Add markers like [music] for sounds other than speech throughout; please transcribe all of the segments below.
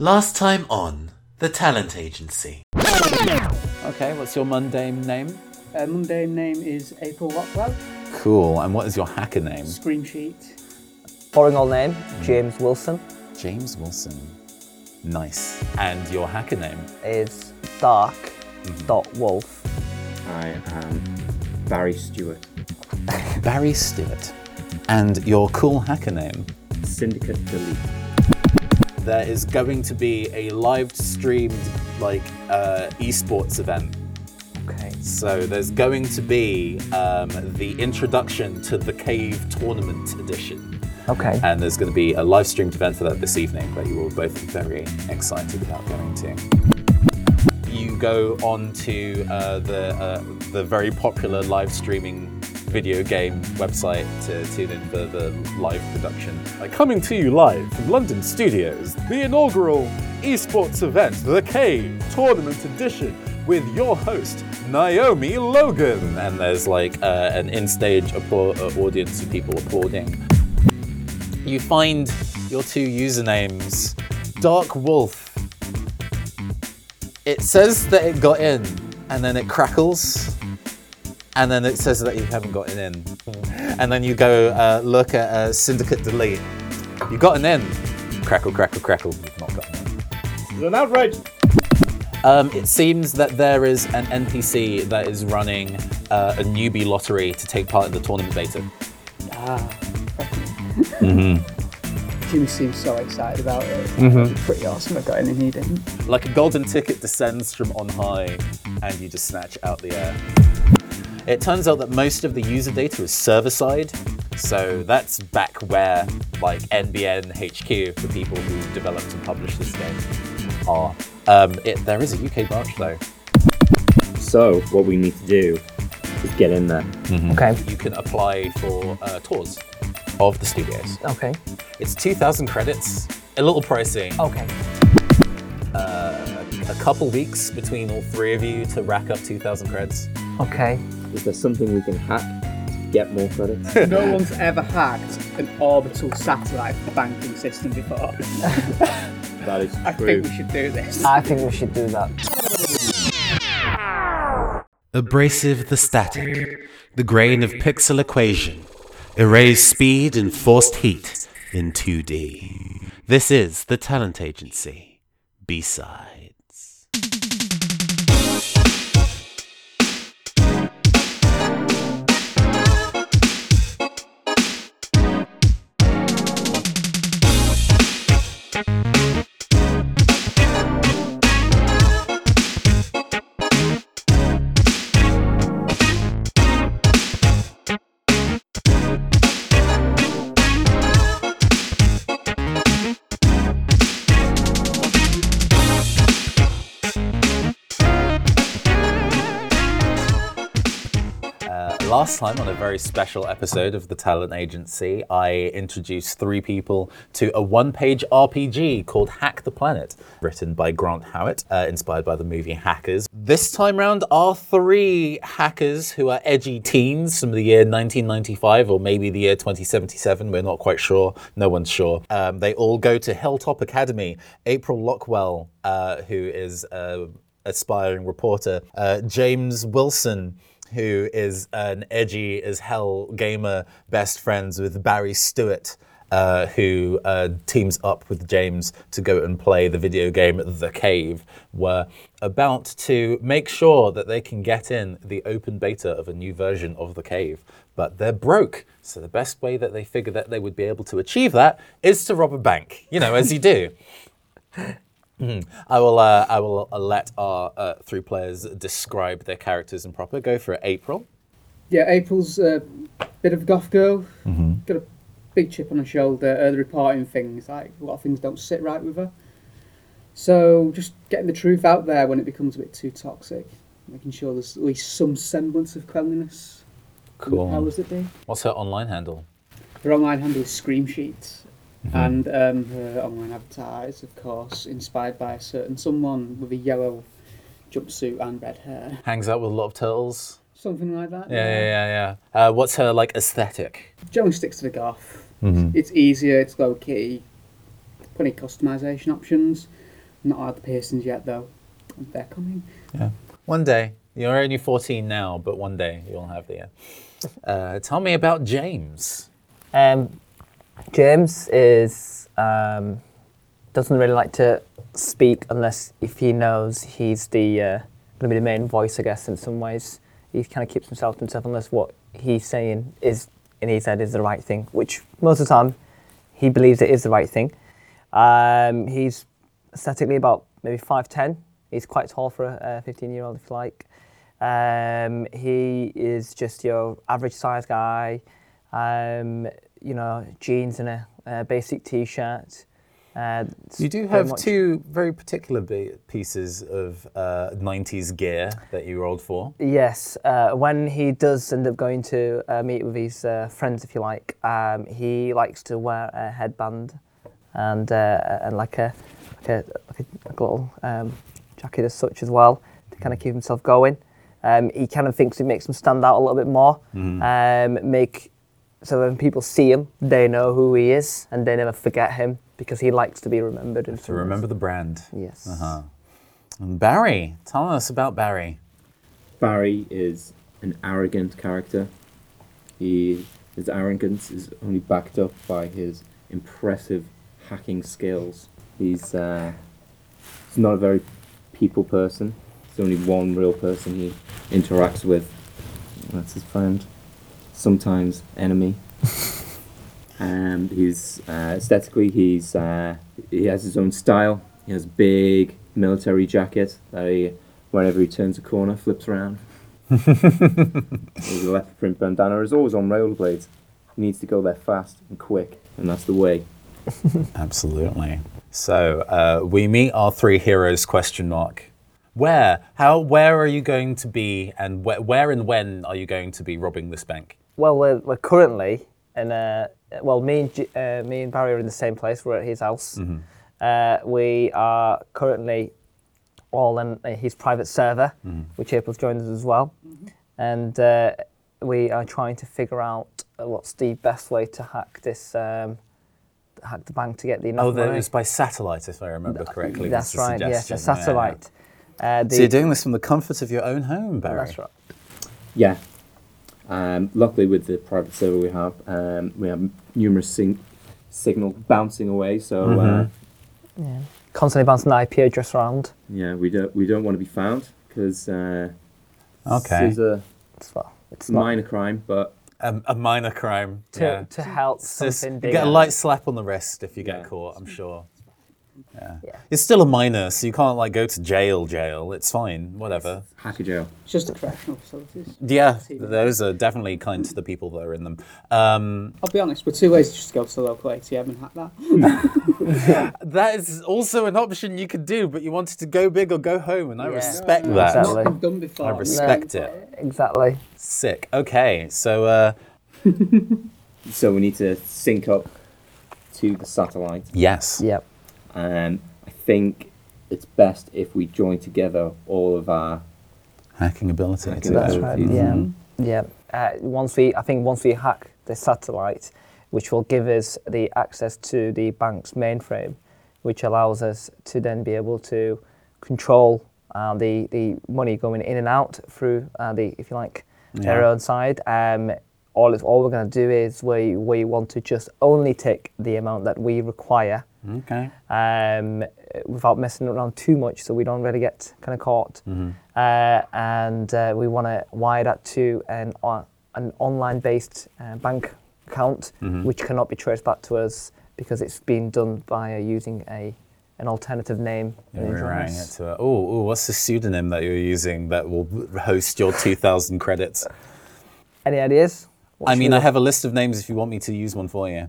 Last time on The Talent Agency. Okay, what's your mundane name? Uh, mundane name is April Rockwell. Cool. And what is your hacker name? Scream Sheet. Boring old name, James Wilson, James Wilson. Nice. And your hacker name? is dark dot wolf. I am Barry Stewart. Barry Stewart. And your cool hacker name? Syndicate Delete. There is going to be a live streamed like uh, esports event. Okay. So there's going to be um, the introduction to the Cave Tournament Edition. Okay. And there's going to be a live streamed event for that this evening that you will both be very excited about going to. You go on to uh, the, uh, the very popular live streaming video game website to tune in for the live production. Coming to you live from London studios, the inaugural esports event, The Cave Tournament Edition, with your host, Naomi Logan. And there's like uh, an in stage uh, audience of people applauding you find your two usernames Dark Wolf. It says that it got in, and then it crackles, and then it says that you haven't gotten in. And then you go uh, look at uh, Syndicate Delete. You've gotten in. Crackle, crackle, crackle. You've not gotten in. It's an outrage. Um, it seems that there is an NPC that is running uh, a newbie lottery to take part in the tournament beta. Jimmy seems so excited about it. Be pretty awesome I got in and he didn't. Like a golden ticket descends from on high and you just snatch out the air. It turns out that most of the user data is server side, so that's back where like NBN HQ, the people who developed and published this game, are. Um, it, there is a UK branch though. So, what we need to do is get in there. Okay. You can apply for uh, tours of the studios. Okay. It's 2,000 credits, a little pricey. Okay. A couple weeks between all three of you to rack up 2,000 credits. Okay. Is there something we can hack to get more credits? [laughs] No one's ever hacked an orbital satellite banking system before. [laughs] that is I think we should do this. I think we should do that. Abrasive the static, the grain of pixel equation, erase speed and forced heat in 2D. This is The Talent Agency. B-Sides. Last time on a very special episode of the Talent Agency, I introduced three people to a one page RPG called Hack the Planet, written by Grant Howitt, uh, inspired by the movie Hackers. This time round are three hackers who are edgy teens from the year 1995 or maybe the year 2077, we're not quite sure, no one's sure. Um, they all go to Hilltop Academy. April Lockwell, uh, who is a aspiring reporter, uh, James Wilson, who is an edgy as hell gamer, best friends with Barry Stewart, uh, who uh, teams up with James to go and play the video game The Cave, were about to make sure that they can get in the open beta of a new version of The Cave. But they're broke, so the best way that they figure that they would be able to achieve that is to rob a bank, you know, as you do. [laughs] Mhm. I will. Uh, I will uh, let our uh, three players describe their characters in proper. Go for it, April. Yeah, April's a bit of a goth girl. Got a big chip on her shoulder. Uh, the reporting things, like a lot of things don't sit right with her. So just getting the truth out there when it becomes a bit too toxic, making sure there's at least some semblance of cleanliness. in the Cool. powers that be. What's her online handle? Her online handle is Scream Sheets, and um, her online avatar is, of course, inspired by a certain someone with a yellow jumpsuit and red hair. Hangs out with a lot of turtles. Something like that. Yeah, yeah, yeah, yeah. Uh, what's her like aesthetic? Generally sticks to the goth. It's easier, it's low key, plenty of customization options. Not had the piercings yet though. They're coming. Yeah. One day. You're only 14 now, but one day you'll have the. Uh, [laughs] uh, tell me about James. Um, James is um, doesn't really like to speak unless if he knows he's the uh, going to be the main voice, I guess, in some ways. He kind of keeps himself to himself unless what he's saying is in his head is the right thing, which most of the time he believes it is the right thing. Um, he's aesthetically about maybe 5'10. He's quite tall for a 15 year old, if you like. Um, he is just your average size guy, um, you know, jeans and a, a basic t shirt. Uh, You do have two very particular pieces of uh, 90s gear that you rolled for. Yes, uh, when he does end up going to uh, meet with his uh, friends, if you like, um, he likes to wear a headband and uh, and like a like a, like a, like a little um, jacket as such as well to kind of keep himself going. Um, he kind of thinks it makes him stand out a little bit more. Um, make so when people see him, they know who he is and they never forget him because he likes to be remembered. in To some remember the brand. Yes. Uh-huh. And Barry, tell us about Barry. Barry is an arrogant character. He his arrogance is only backed up by his impressive hacking skills. He's uh, he's not a very people person. There's only one real person he interacts with. That's his friend. Sometimes enemy. [laughs] and he's uh, aesthetically he's uh, he has his own style. He has big military jacket that he whenever he turns a corner flips around. [laughs] His leopard print bandana is always on rollerblades. He needs to go there fast and quick, and that's the way. [laughs] Absolutely. So uh, we meet our three heroes question mark. Where? How? Where are you going to be, and wh- where and when are you going to be robbing this bank? Well, we're, we're currently in a, well, me and, G- uh, me and Barry are in the same place. We're at his house. Uh, we are currently all in uh, his private server, which April's joined us as well. And uh, we are trying to figure out uh, what's the best way to hack this, um, hack the bank to get the enough Oh, that money. was by satellite, if I remember correctly. was That's the right, yes, suggestion. a Yeah, yeah. satellite. Uh, the, So you're doing this from the comfort of your own home, Barry. That's right. Yeah. Um, luckily, with the private server we have, um, we have numerous sing- signals bouncing away. So uh, Yeah. Constantly bouncing the IP address around. yeah, we don't we don't want to be found because uh, Okay. this is a It's, well, it's not minor crime, but A, a minor crime. to, yeah. to help It's just- something you get a light slap on the wrist if you get Yeah. caught. I'm sure. Yeah. Yeah. It's still a minor, so you can't like go to jail. Jail. It's fine. Whatever. hacker jail. It's just the correctional facilities. Yeah, those are definitely kind to the people that are in them. Um, I'll be honest, with two ways to just go to the local ATM and hack that. [laughs] that is also an option you could do, but you wanted to go big or go home, and I Yeah. respect No, that. it's not Exactly. done before. I respect No. it. Exactly. Sick. Okay, so uh, [laughs] So we need to sync up to the satellite. yes. Yep. And I think it's best if we join together all of our. Hacking ability. Hacking That's Yeah. right. Yeah. Yeah. Uh, once we, I think, once we hack the satellite, which will give us the access to the bank's mainframe, which allows us to then be able to control uh, the the money going in and out through uh, the, if you like, their Yeah. own side. Um, all is all we're going to do is we we want to just only take the amount that we require Okay. um, without messing around too much so we don't really get kind of caught. Mm-hmm. Uh, and uh, we want to wire that to an, on, an online based uh, bank account Mm-hmm. which cannot be traced back to us because it's been done by uh, using a an alternative name. rewriting it to a, oh, oh, what's the pseudonym that you're using that will host your 2,000 credits? Any ideas? What I mean, I have a list of names if you want me to use one for you.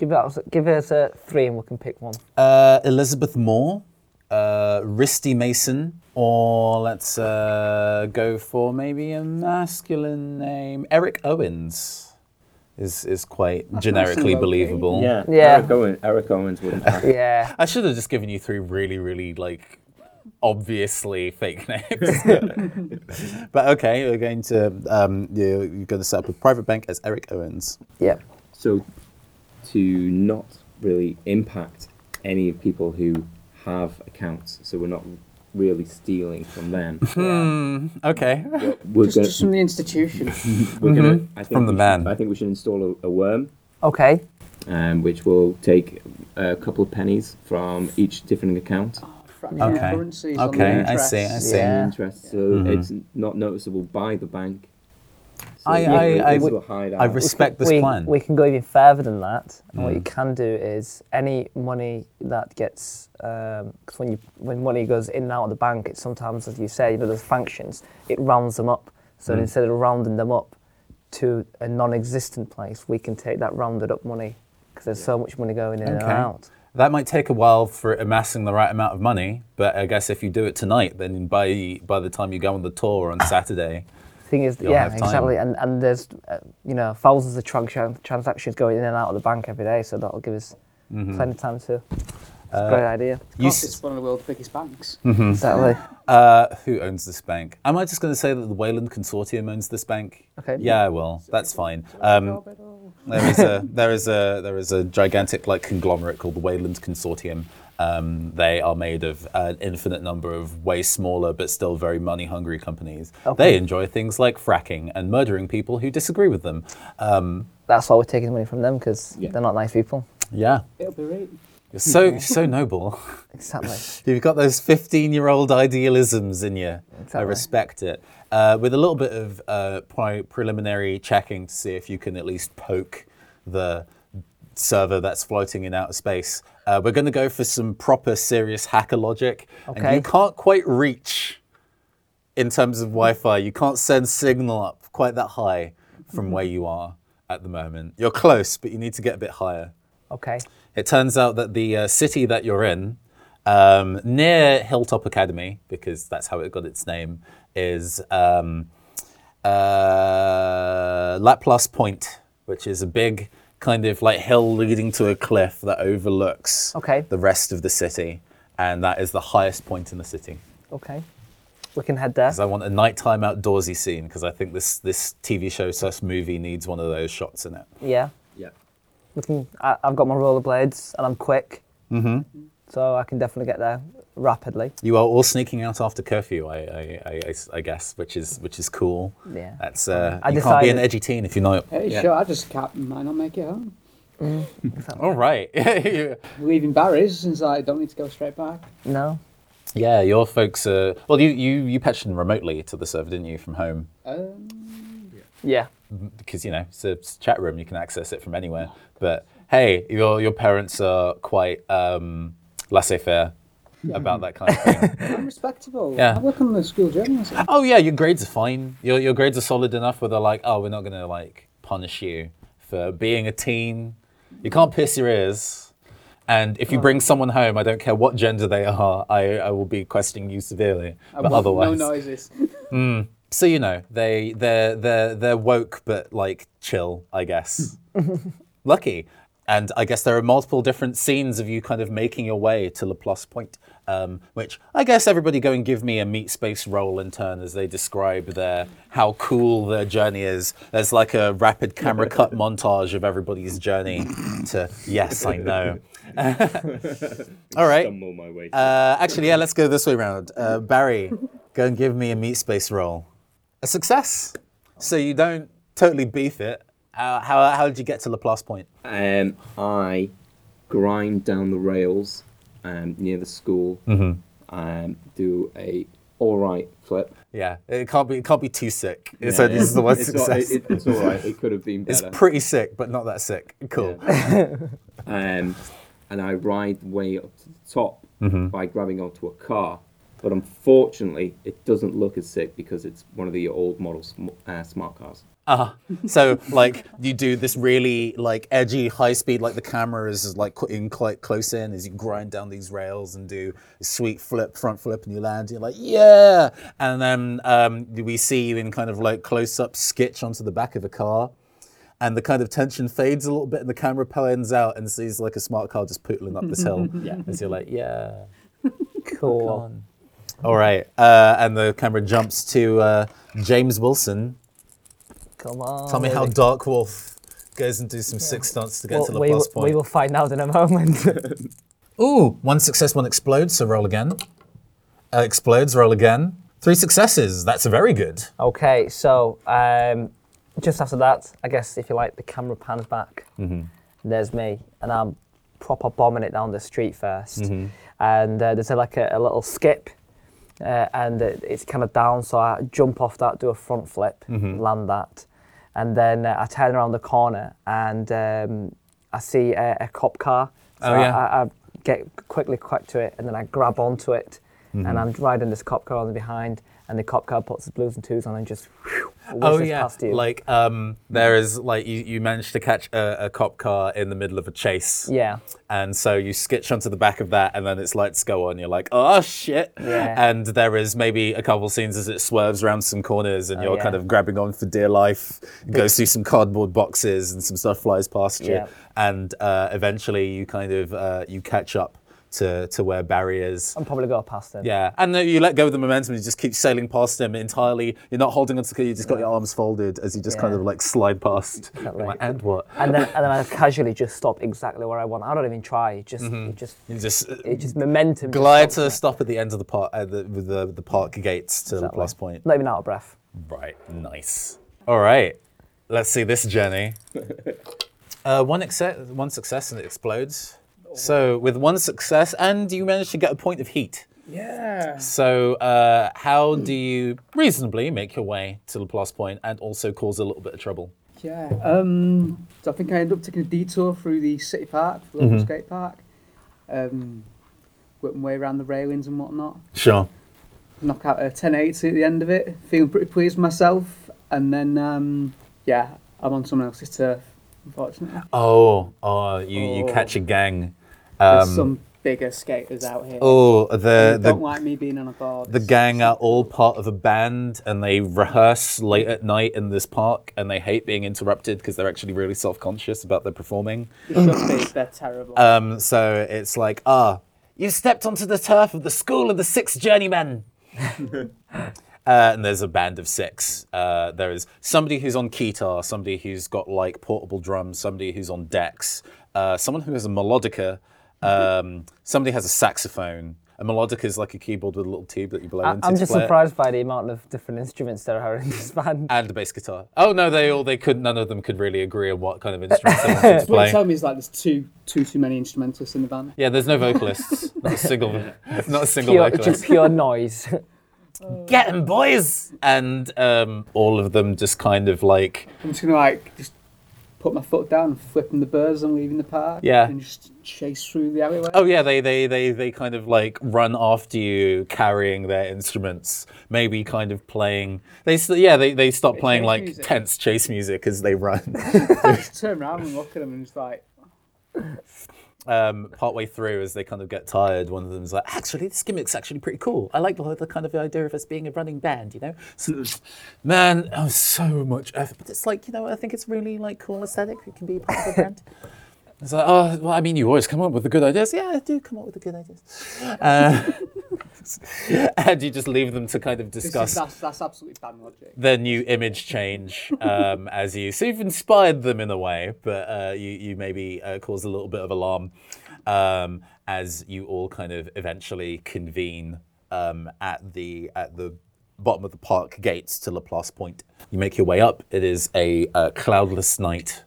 Give us, give us uh, three and we can pick one. Uh, Elizabeth Moore, uh, Risty Mason, or let's uh, go for maybe a masculine name. Eric Owens is is quite nice generically and believable. Yeah, Yeah. Eric, Owen, Eric Owens wouldn't. Yeah. I should have just given you three really, really like obviously fake names. [laughs] but okay, you're going to um, you're, you're going to set up a private bank as Eric Owens. Yeah. So, to not really impact any of people who have accounts, so we're not really stealing from them. [laughs] Hmm. Okay. But we're Just, gonna, just from the institution. [laughs] we're gonna I think From the man. Should, I think we should install a, a worm, Okay. um, which will take a couple of pennies from each different account. Fractional Okay. currencies on the Okay, I see, I see. Yeah. Interest, so Mhm. it's not noticeable by the bank. So I- it- I- I is would- a hide I respect this we, plan. we can go even further than that. And what you Mm. can do is any money that gets, because when you when money goes in and out of the bank, it sometimes, as you say, you know, there's functions. It rounds them up. So Mm. instead of rounding them up to a non-existent place, we can take that rounded up money because there's so much money going in and out. That might take a while for amassing the right amount of money, but I guess if you do it tonight, then by by the time you go on the tour on Saturday, Thing is, You'll yeah, have time. exactly. And and there's, uh, you know, thousands of tran- transactions going in and out of the bank every day, so that'll give us plenty of time to. It's a great idea. Mm-hmm. Uh, you Plus, s- it's one of the world's biggest banks. Exactly. Uh, who owns this bank? Am I just going to say that the Weyland Consortium owns this bank? Okay. Yeah, I will. That's fine. Um, there is a there is a there is a gigantic like conglomerate called the Weyland Consortium. Um, they are made of an infinite number of way smaller but still very money hungry companies. Okay. They enjoy things like fracking and murdering people who disagree with them. Um, That's why we're taking money from them because Yeah. they're not nice people. yeah, It'll be right. you're so [laughs] so noble. Exactly. [laughs] You've got those 15 year old idealisms in you. I respect it. Uh, with a little bit of uh, pri- preliminary checking to see if you can at least poke the server that's floating in outer space, uh, we're going to go for some proper serious hacker logic. And you can't quite reach in terms of Wi Fi, you can't send signal up quite that high from where you are at the moment. You're close, but you need to get a bit higher. Okay. It turns out that the uh, city that you're in, um, near Hilltop Academy, because that's how it got its name, is um, uh, Laplace Point, which is a big kind of like hill leading to a cliff that overlooks Okay. the rest of the city. And that is the highest point in the city. Okay. We can head there. Because I want a nighttime outdoorsy scene, because I think this, this TV show slash movie needs one of those shots in it. Yeah. Yeah. We can. I, I've got my rollerblades and I'm quick. Mm-hmm. So I can definitely get there rapidly. You are all sneaking out after curfew, I guess, which is which is cool. Yeah. That's uh, I you can't be an edgy teen if you're not. Hey, Yeah. sure, I just can't, might not make it home. [laughs] All right. [laughs] yeah, Leaving Barry's since I don't need to go straight back. No. Yeah, your folks. Uh, well, you you you patched in remotely to the server, didn't you, from home? Um, Yeah. Because you know it's a, it's a chat room, you can access it from anywhere. But hey, your your parents are quite um, laissez-faire about that kind of thing. [laughs] I'm respectable. Yeah. I work on the school journalism. Oh yeah, your grades are fine. Your your grades are solid enough where they're like, oh, we're not gonna like punish you for being a teen. You can't piss your ears. And if you oh. bring someone home, I don't care what gender they are, I, I will be questioning you severely. I But otherwise, No noises. [laughs] Hmm. so you know, they they're they're they're woke but like chill, I guess. [laughs] Lucky. And I guess there are multiple different scenes of you kind of making your way to Laplace Point, um, which I guess everybody go and give me a meat space roll in turn as they describe their how cool their journey is. There's like a rapid camera [laughs] cut montage of everybody's journey to yes, I know. [laughs] All right. Stumble my way. Uh, actually, yeah, let's go this way around. Uh, Barry, go and give me a meat space roll. A success. So you don't totally beef it. How, how, how did you get to Laplace Point? Um, I grind down the rails um, near the school. Mm-hmm. Um, do a all right flip. Yeah, it can't be, it can't be too sick. Yeah, so this is the one it's success. All, it, it's all right. It could have been it's pretty sick, but not that sick. Cool. um, and I ride way up to the top Mm-hmm. by grabbing onto a car. But unfortunately, it doesn't look as sick because it's one of the old model uh, smart cars. Uh, so like you do this really like edgy high speed like the camera is like in quite close in as you grind down these rails and do a sweet flip front flip and you land you're like yeah! And then um, we see you in kind of like close up skitch onto the back of a car and the kind of tension fades a little bit and the camera pans out and sees like a smart car just pootling up this hill. [laughs] Yeah. As you're like yeah. [laughs] Cool. all right uh, and the camera jumps to uh, James Wilson Come on. Tell me how Willie. Dark Wolf goes and do some six stunts to get Well, to the we, plus will, point. we will find out in a moment. [laughs] Ooh, one success, one explodes. So roll again. Uh, explodes. Roll again. Three successes. That's very good. Okay, so um, just after that, I guess if you like, the camera pans back. There's me, and I'm proper bombing it down the street 1st And uh, there's a, like a, a little skip, uh, and it, it's kind of down, so I jump off that, do a front flip, land that, and then uh, I turn around the corner and um, I see a, a cop car. So Oh, yeah. I, I, I get quickly quick to it, and then I grab onto it, and I'm riding this cop car on the behind, and the cop car puts the blues and twos on and just whew, Oh yeah, past you. like um, there is like you, you managed to catch a, a cop car in the middle of a chase. yeah, And so you skitch onto the back of that, and then its lights go on. You're like, oh shit! Yeah. And there is maybe a couple scenes as it swerves around some corners, and Oh, you're yeah. kind of grabbing on for dear life. Goes through some cardboard boxes, and some stuff flies past you. Yeah. And uh, eventually, you kind of uh, you catch up to to where Barry is. I'm probably go past him. Yeah, and then you let go of the momentum. You just keep sailing past him entirely. You're not holding onto. The you just got your arms folded as you just kind of like slide past. Exactly. Like, and what? And then, and then I casually just stop exactly where I want. I don't even try. It just, it just, You just uh, it just momentum. glide stops to stop at the end of the park, uh, the, with the the park gates to the Exactly. plus point. Not even out of breath. Right, nice. All right, let's see this journey. [laughs] Uh, one, exce- one success and it explodes. So with one success, and you manage to get a point of heat. Yeah. So uh, how do you reasonably make your way to the plus point and also cause a little bit of trouble? Yeah. Um, so I think I ended up taking a detour through the city park, the local skate park. Um, worked my way around the railings and whatnot. Sure. Knock out a 1080 at the end of it. Feeling pretty pleased with myself. And then, um, yeah, I'm on someone else's turf, unfortunately. Oh, oh, you, you Oh. catch a gang. There's Um, some bigger skaters out here. oh, the the don't like me being on a board. The gang are all part of a band and they rehearse late at night in this park and they hate being interrupted because they're actually really self conscious about their performing. It. They're terrible. Um, so it's like, ah, you stepped onto the turf of the School of the Six Journeymen. [laughs] uh, and there's a band of six. Uh, there is somebody who's on keytar, somebody who's got like portable drums, somebody who's on decks, uh, someone who has a melodica, um, somebody has a saxophone. A melodica is like a keyboard with a little tube that you blow I, into. I'm just play it. surprised by the amount of different instruments there are in this [laughs] band. and a bass guitar. Oh no, they all they could none of them could really agree on what kind of [laughs] instruments they wanted to what you play. tell me is like there's too too too many instrumentalists in the band. Yeah, there's no [laughs] vocalists. not a single not a single Pure, vocalist. just pure noise. Get 'em, boys! And um, all of them just kind of like I'm just gonna like just put my foot down, flipping the birds and leaving the park. Yeah. And just chase through the alleyway. Oh yeah, they, they they they kind of like run after you carrying their instruments, maybe kind of playing. They yeah they, they stop playing like music. tense chase music as they run. [laughs] I just turn around and look at them and just like, um, partway through, as they kind of get tired, one of them's like, "Actually, this gimmick's actually pretty cool. I like the, the kind of the idea of us being a running band, you know." So, man, oh, so much effort, but it's like you know, I think it's really like cool aesthetic. It can be part of a band. It's like, oh, well, I mean, you always come up with the good ideas. Yeah, I do come up with the good ideas. Uh, [laughs] [laughs] and you just leave them to kind of discuss is, that's, that's absolutely bad logic. their new image change um, [laughs] as you. So you've inspired them in a way, but uh, you you maybe uh, caused a little bit of alarm um, as you all kind of eventually convene um, at the at the bottom of the park gates to Laplace Point. You make your way up. It is a uh, cloudless night,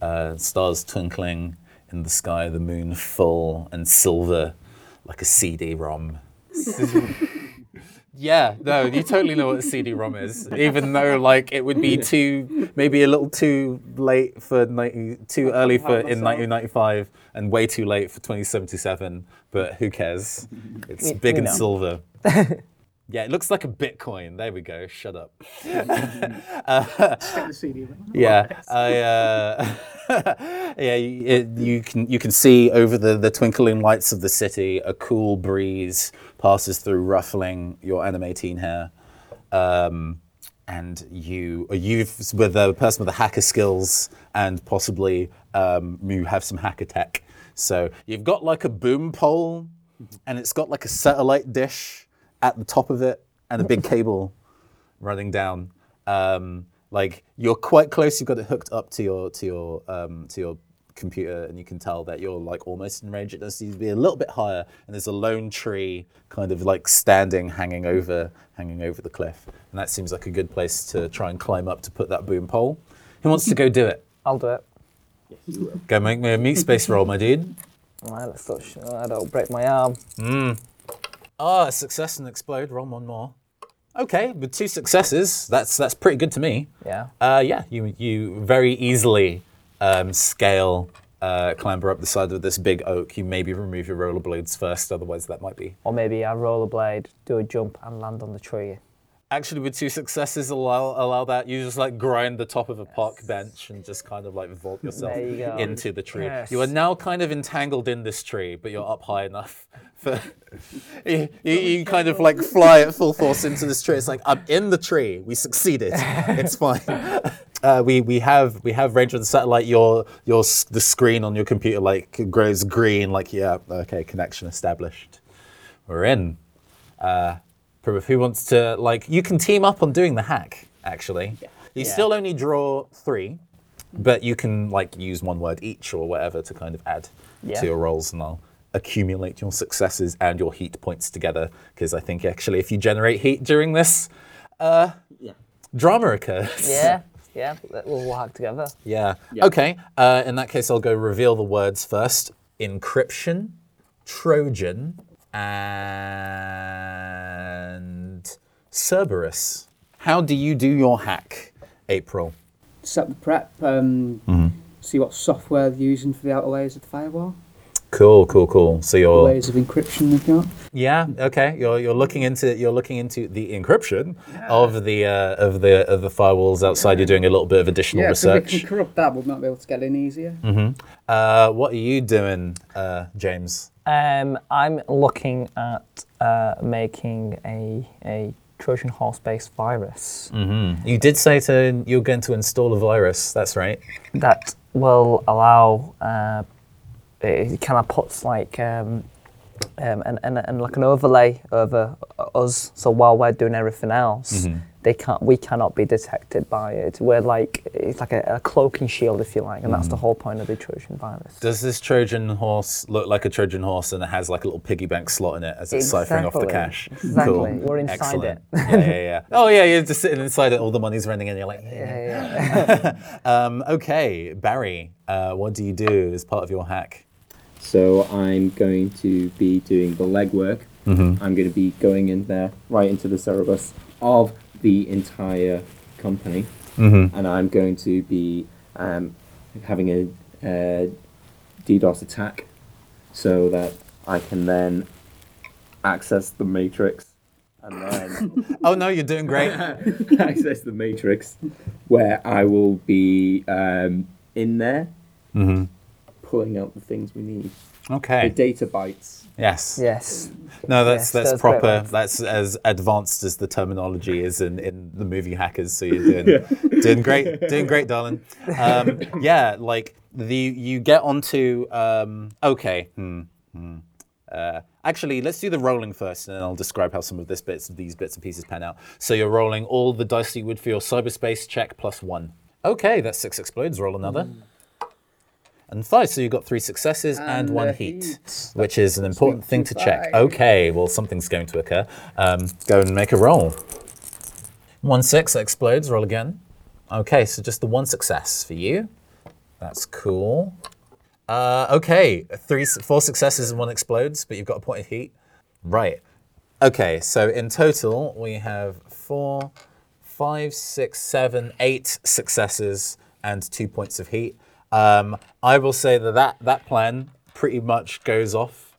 uh, stars twinkling in the sky, the moon full and silver like a CD-ROM. [laughs] Yeah, no, you totally know what a CD-ROM is, even though like it would be too, maybe a little too late for 90, too early for in 1995 and way too late for 2077. But who cares? It's big we and know. silver. [laughs] Yeah, it looks like a Bitcoin. There we go. Shut up. [laughs] Stick the CD. in. Yeah, I, uh, yeah, you, it, you can you can see over the, the twinkling lights of the city. A cool breeze passes through, ruffling your anime teen hair, um, and you you with a person with the hacker skills and possibly um, you have some hacker tech. So you've got like a boom pole, and it's got like a satellite dish at the top of it and a big [laughs] cable running down. Um, like you're quite close. You've got it hooked up to your to your um, to your computer, and you can tell that you're like almost in range. It does seem to be a little bit higher, and there's a lone tree kind of like standing, hanging over, hanging over the cliff, and that seems like a good place to try and climb up to put that boom pole. Who wants to go do it? I'll do it. Go make me a meat space roll, my dude. Right, let's touch. I don't break my arm. Ah, success and explode. Roll one more. Okay, with two successes, that's that's pretty good to me. Yeah. Uh, yeah, you you very easily um, scale, uh, clamber up the side of this big oak. You maybe remove your rollerblades first, otherwise that might be. Or maybe I rollerblade, do a jump, and land on the tree. Actually, with two successes, allow allow that. You just like grind the top of a park bench and just kind of like vault yourself you into the tree. Yes. You are now kind of entangled in this tree, but you're up high enough [laughs] for [laughs] you, you, you kind of like fly at full force into this tree. It's like I'm in the tree. We succeeded. [laughs] It's fine. Uh, we we have we have range of the satellite. Your your the screen on your computer like grows green. Like yeah, okay, connection established. We're in. Uh, who wants to like? You can team up on doing the hack. Actually, you Yeah. still only draw three, but you can like use one word each or whatever to kind of add Yeah. to your rolls, and I'll accumulate your successes and your heat points together. Because I think actually, if you generate heat during this, uh, Yeah. drama occurs. Yeah. [laughs] Yeah. We'll work together. Yeah. Okay. Uh, in that case, I'll go reveal the words first. Encryption, Trojan, and Cerberus. How do you do your hack, April? Set the prep, um, see what software they're using for the outer layers of the firewall, Cool, cool, cool. So you're layers of encryption they've got. yeah okay. You're you're looking into you're looking into the encryption of the uh, of the of the firewalls outside. You're doing a little bit of additional Yeah, so we research. can corrupt that, but we might be able to get in easier. Uh, what are you doing, uh, James? Um, I'm looking at uh, making a a Trojan horse-based virus Mm-hmm. You did say to you're going to install a virus. That's right. that will allow. It kind of puts like um, um, and, and, and like an overlay over us. So while we're doing everything else, they can't. We cannot be detected by it. We're like it's like a, a cloaking shield, if you like, and that's the whole point of the Trojan virus. Does this Trojan horse look like a Trojan horse and it has like a little piggy bank slot in it as it's ciphering off the Exactly. cash? Exactly. Cool. We're inside Excellent. it. yeah, yeah, yeah. [laughs] Oh, yeah, you're just sitting inside it, all the money's running in, you're like, Yeah, yeah. [laughs] um, okay, Barry, uh, what do you do as part of your hack? So I'm going to be doing the legwork. I'm going to be going in there, right into the Cerberus of the entire company, and I'm going to be um, having a, a DDoS attack, so that I can then access the matrix, and then [laughs] Oh, no, you're doing great. [laughs] access the matrix, where I will be um, in there, pulling out the things we need. Okay. The data bytes. Yes. yes. No, that's Yes, that's that's proper. words. That's as advanced as the terminology is in, in the movie Hackers. So you're [laughs] doing doing great, doing great, darling. Um, [laughs] yeah, like the you get onto. Um, okay. Hmm, hmm. Uh, actually, let's do the rolling first, and then I'll describe how some of this bits, these bits and pieces pan out. So you're rolling all the dice you would for your cyberspace check plus one. Okay, that's six explodes. Roll another. And five, so you've got three successes and, And, one heat, heat. which is an important thing to to check. Okay, well, something's going to occur. Um, go and make a roll. One six that explodes. Roll again. Okay, so just the one success for you. That's cool. Uh, okay, three, four successes and one explodes, but you've got a point of heat. Right. Okay, so in total we have four, five, six, seven, eight successes and two points of heat. Um, I will say that that, that plan pretty much goes off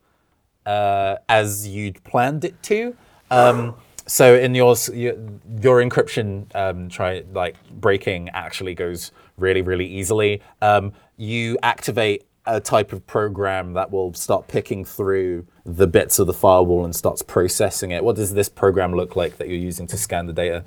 uh, as you'd planned it to. Um, so in yours, your, your encryption um, try like breaking actually goes really really easily. Um, you activate a type of program that will start picking through the bits of the firewall and starts processing it. What does this program look like that you're using to scan the data?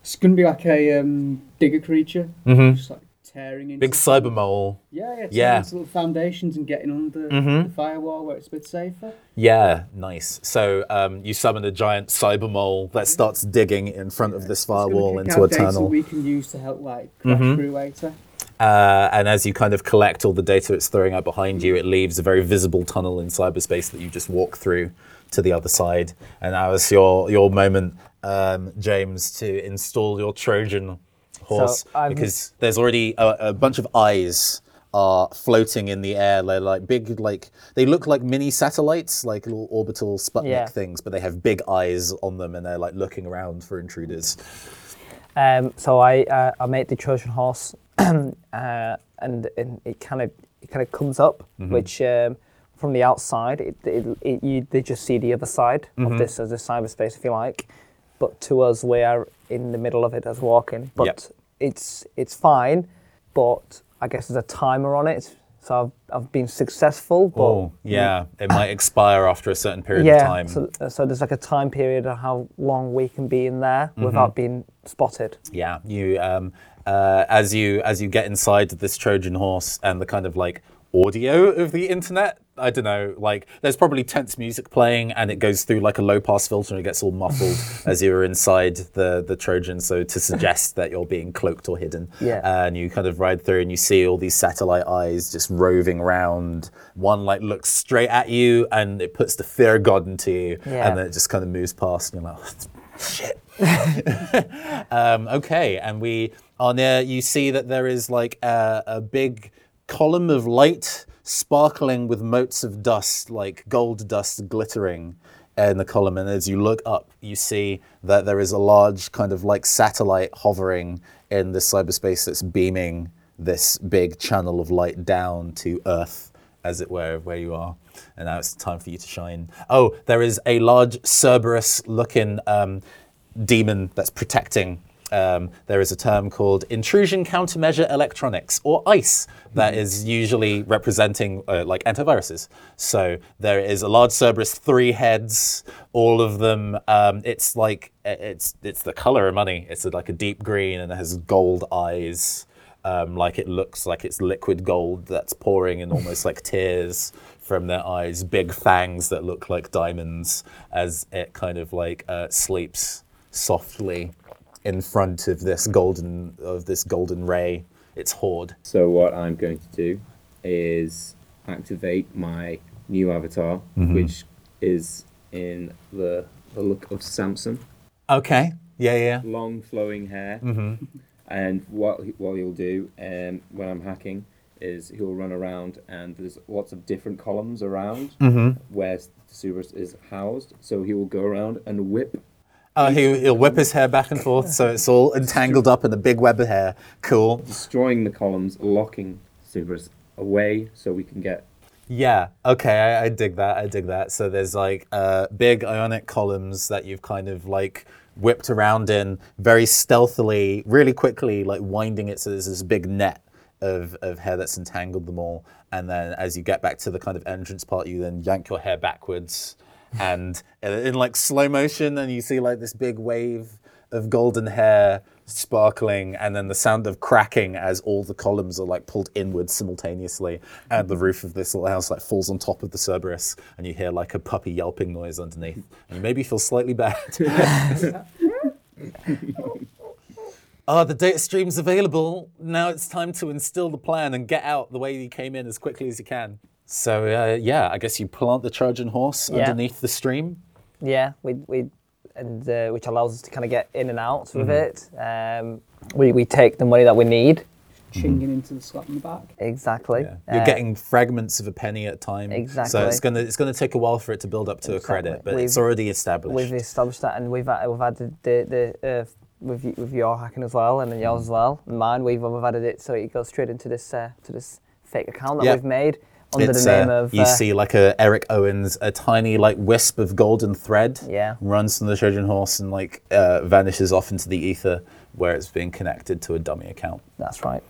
It's going to be like a um, digger creature, just like tearing into Big cyber mole. Yeah, yeah, Yeah. into little foundations and getting under Mhm. the firewall where it's a bit safer. Yeah, nice. So um, you summon a giant cyber mole that starts digging in front of this firewall into a tunnel. we can use to help like crash Mhm. through later. Uh, and as you kind of collect all the data it's throwing out behind you, it leaves a very visible tunnel in cyberspace that you just walk through to the other side. And now it's your your moment, um, James, to install your Trojan horse I'm- because there's already a, a bunch of eyes are floating in the air. They're like big, like they look like mini satellites, like little orbital Sputnik Yeah. things, but they have big eyes on them and they're like looking around for intruders. Um, so I uh, I made the Trojan horse, [clears throat] uh, and, and it kind of it kind of comes up, Mm-hmm. which um, from the outside it, it, it you they just see the other side Mm-hmm. of this as a cyberspace if you like, but to us we are in the middle of it as walking. But Yep. It's it's fine, but I guess there's a timer on it, so I've, I've been successful. But Oh, yeah, it might expire after a certain period yeah, of time. so so there's like a time period of how long we can be in there Mm-hmm. without being spotted. Yeah, you um, uh, as you as you get inside this Trojan horse and the kind of like audio of the internet. I don't know, like there's probably tense music playing and it goes through like a low pass filter and it gets all muffled [laughs] as you're inside the the Trojan. So to suggest that you're being cloaked or hidden. Yeah. And you kind of ride through and you see all these satellite eyes just roving around. One like looks straight at you and it puts the fear of God into you, Yeah. and then it just kind of moves past and you're like, shit. [laughs] Um, okay, and we are near. You see that there is like a, a big column of light sparkling with motes of dust, like gold dust glittering in the column. And as you look up, you see that there is a large kind of like satellite hovering in the cyberspace that's beaming this big channel of light down to Earth, as it were, where you are. And now it's time for you to shine. Oh, there is a large Cerberus looking um, demon that's protecting. Um, there is a term called intrusion countermeasure electronics, or ICE, that is usually representing uh, like antiviruses. So there is a large Cerberus, three heads, all of them. Um, it's like it's it's the color of money. It's like a deep green and it has gold eyes. Um, like it looks like it's liquid gold that's pouring in almost like tears from their eyes, big fangs that look like diamonds as it kind of like uh, sleeps softly in front of this golden of this golden ray, its horde. So what I'm going to do is activate my new avatar, mm-hmm. which is in the the look of Samson, Okay. Yeah, yeah. long flowing hair. Mm-hmm. [laughs] And what what he'll do um, when I'm hacking is he'll run around and there's lots of different columns around mm-hmm. where Cerberus is housed. So he will go around and whip Oh, he, he'll whip his hair back and forth, so it's all entangled up in a big web of hair. Cool. destroying the columns, locking Cerberus away so we can get Yeah. Okay. I, I dig that. I dig that. So there's like uh, big ionic columns that you've kind of like whipped around in very stealthily, really quickly, like winding it so there's this big net of, of hair that's entangled them all. And then as you get back to the kind of entrance part, you then yank your hair backwards and in, in like slow motion, and you see like this big wave of golden hair sparkling and then the sound of cracking as all the columns are like pulled inwards simultaneously and the roof of this little house like falls on top of the Cerberus and you hear like a puppy yelping noise underneath and you maybe feel slightly bad. [laughs] Ah, the data stream's available. Now it's time to instill the plan and get out the way you came in as quickly as you can. So uh, yeah, I guess you plant the Trojan horse Yeah. underneath the stream. Yeah, we we and uh, which allows us to kind of get in and out with Mm-hmm. it. Um, we we take the money that we need. chinging into the slot in the back. Exactly. Yeah. You're Uh, getting fragments of a penny at a time. So it's gonna it's gonna take a while for it to build up to a credit, but it's We've- already established. We've established that, and we've had, we've added the the uh, with with your hacking as well, and then yours as well, and mine. We've we've added it so it goes straight into this uh, to this fake account that Yeah. we've made under It's, the name uh, of. you uh, see like a Eric Owens, a tiny like wisp of golden thread Yeah. runs from the Trojan horse and like uh, vanishes off into the ether where it's being connected to a dummy account. That's right.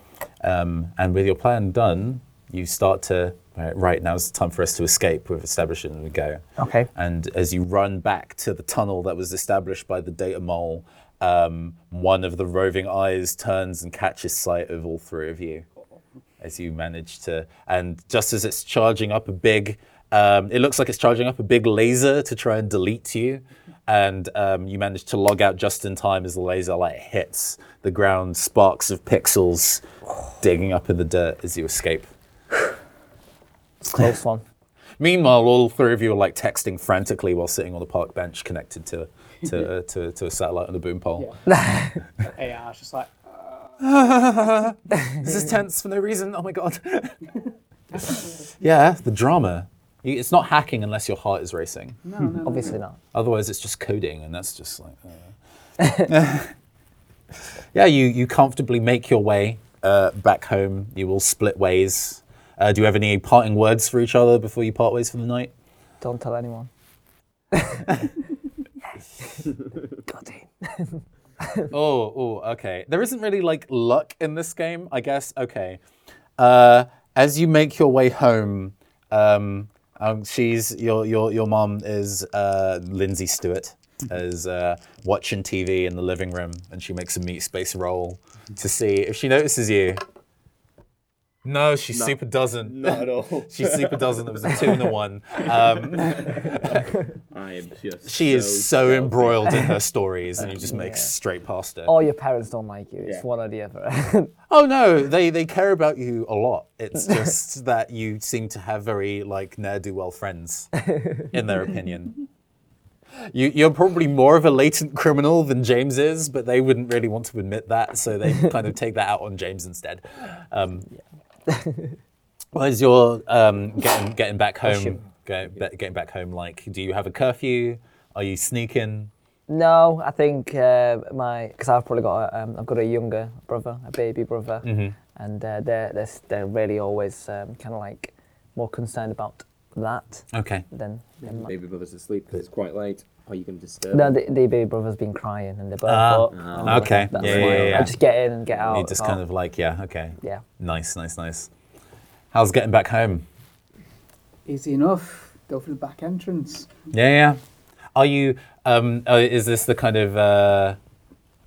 Um, and with your plan done, you start to right, right now's the time for us to escape. We've established it and we go. Okay. And as you run back to the tunnel that was established by the data mole, um, one of the roving eyes turns and catches sight of all three of you as you manage to. And just as it's charging up a big, um, it looks like it's charging up a big laser to try and delete you. and um, you manage to log out just in time as the laser light hits the ground, sparks of pixels digging up in the dirt as you escape. [sighs] It's Close one. Meanwhile, all three of you are like texting frantically while sitting on the park bench connected to to, [laughs] uh, to, to a satellite on a boom pole. Yeah. [laughs] AR is just like, [laughs] This is [laughs] tense for no reason. Oh my god. [laughs] yeah, the drama. You- It's not hacking unless your heart is racing. no, no, no. Obviously not. Otherwise, it's just coding, and that's just like. uh. yeah, you you comfortably make your way uh, back home. You will split ways. Uh, do you have any parting words for each other before you part ways for the night? Don't tell anyone. Goddamn. [laughs] oh, oh, okay. There isn't really like luck in this game, I guess. Okay. Uh, as you make your way home, um, um, she's your your your mom is uh, Lindsay Stewart, is uh, watching TV in the living room, and she makes a meat space roll to see if she notices you. No, she super doesn't. Not at all. [laughs] she super doesn't. It was a two and a one. Um, [laughs] I am just. she is so jealous. embroiled in her [laughs] stories, and you just make straight past her. All your parents don't like you. It's Yeah. one or the other. Oh no, they they care about you a lot. It's just that you seem to have very like ne'er do well friends, in their opinion. You you're probably more of a latent criminal than James is, but they wouldn't really want to admit that, so they kind of take that out on James instead. Um, well, as you're um, getting [laughs] getting back home, get, getting back home, like, do you have a curfew? Are you sneaking? no, I think uh, my because I've probably got a, um, I've got a younger brother, a baby brother, Mm-hmm. and uh, they're, they're they're really always um, kind of like more concerned about that Okay. Then, than my, Baby brother's asleep because it's quite late. Are you going to disturb? no, the, the baby brother's been crying and they're both Ah, up. ah, and okay. That's Yeah, why yeah, yeah. I just get in and get out. You just Oh, kind of like, yeah, okay. yeah. Nice, nice, nice. How's getting back home? Easy enough. Go through the back entrance. Yeah, yeah. Are you? Um, uh, is this the kind of uh,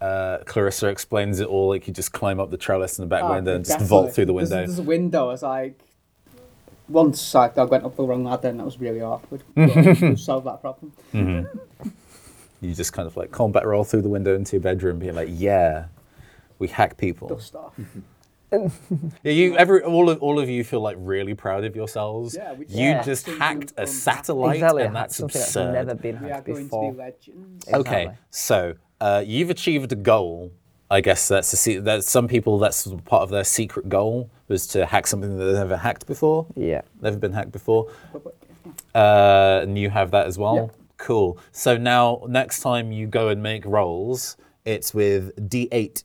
uh, Clarissa explains it all? Like you just climb up the trellis in the back Ah, window and just definitely. vault through the There's- window. There's, a window. I was like, once I, I went up the wrong ladder and that was really awkward. [laughs] But solve that problem. [laughs] You just kind of like combat roll through the window into your bedroom, being like, "Yeah, we hack people." Dust off. [laughs] Yeah, you every all of all of you feel like really proud of yourselves. Yeah, we- you Yeah. just hacked a satellite, Exactly, and that's something absurd. that's never been hacked before. be legends. Okay, so uh, you've achieved a goal. I guess that's a se- that some people that's part of their secret goal was to hack something that they've never hacked before, Yeah. never been hacked before, But- but- uh, and you have that as well. Yeah. Cool. So now next time you go and make rolls, it's with D8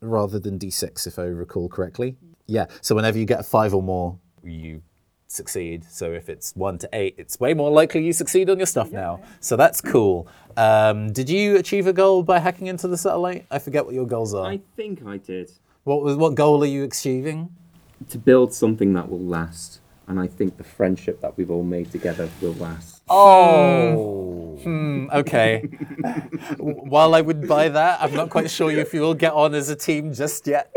rather than D6, if I recall correctly. Yeah. So whenever you get a five or more, you succeed. So if it's one to eight, it's way more likely you succeed on your stuff now. So that's cool. Um, did you achieve a goal by hacking into the satellite? I forget what your goals are. I think I did. What was what goal are you achieving? To build something that will last. And I think the friendship that we've all made together will last. Oh. Hmm, okay. While I would buy that, I'm not quite sure if you will get on as a team just yet.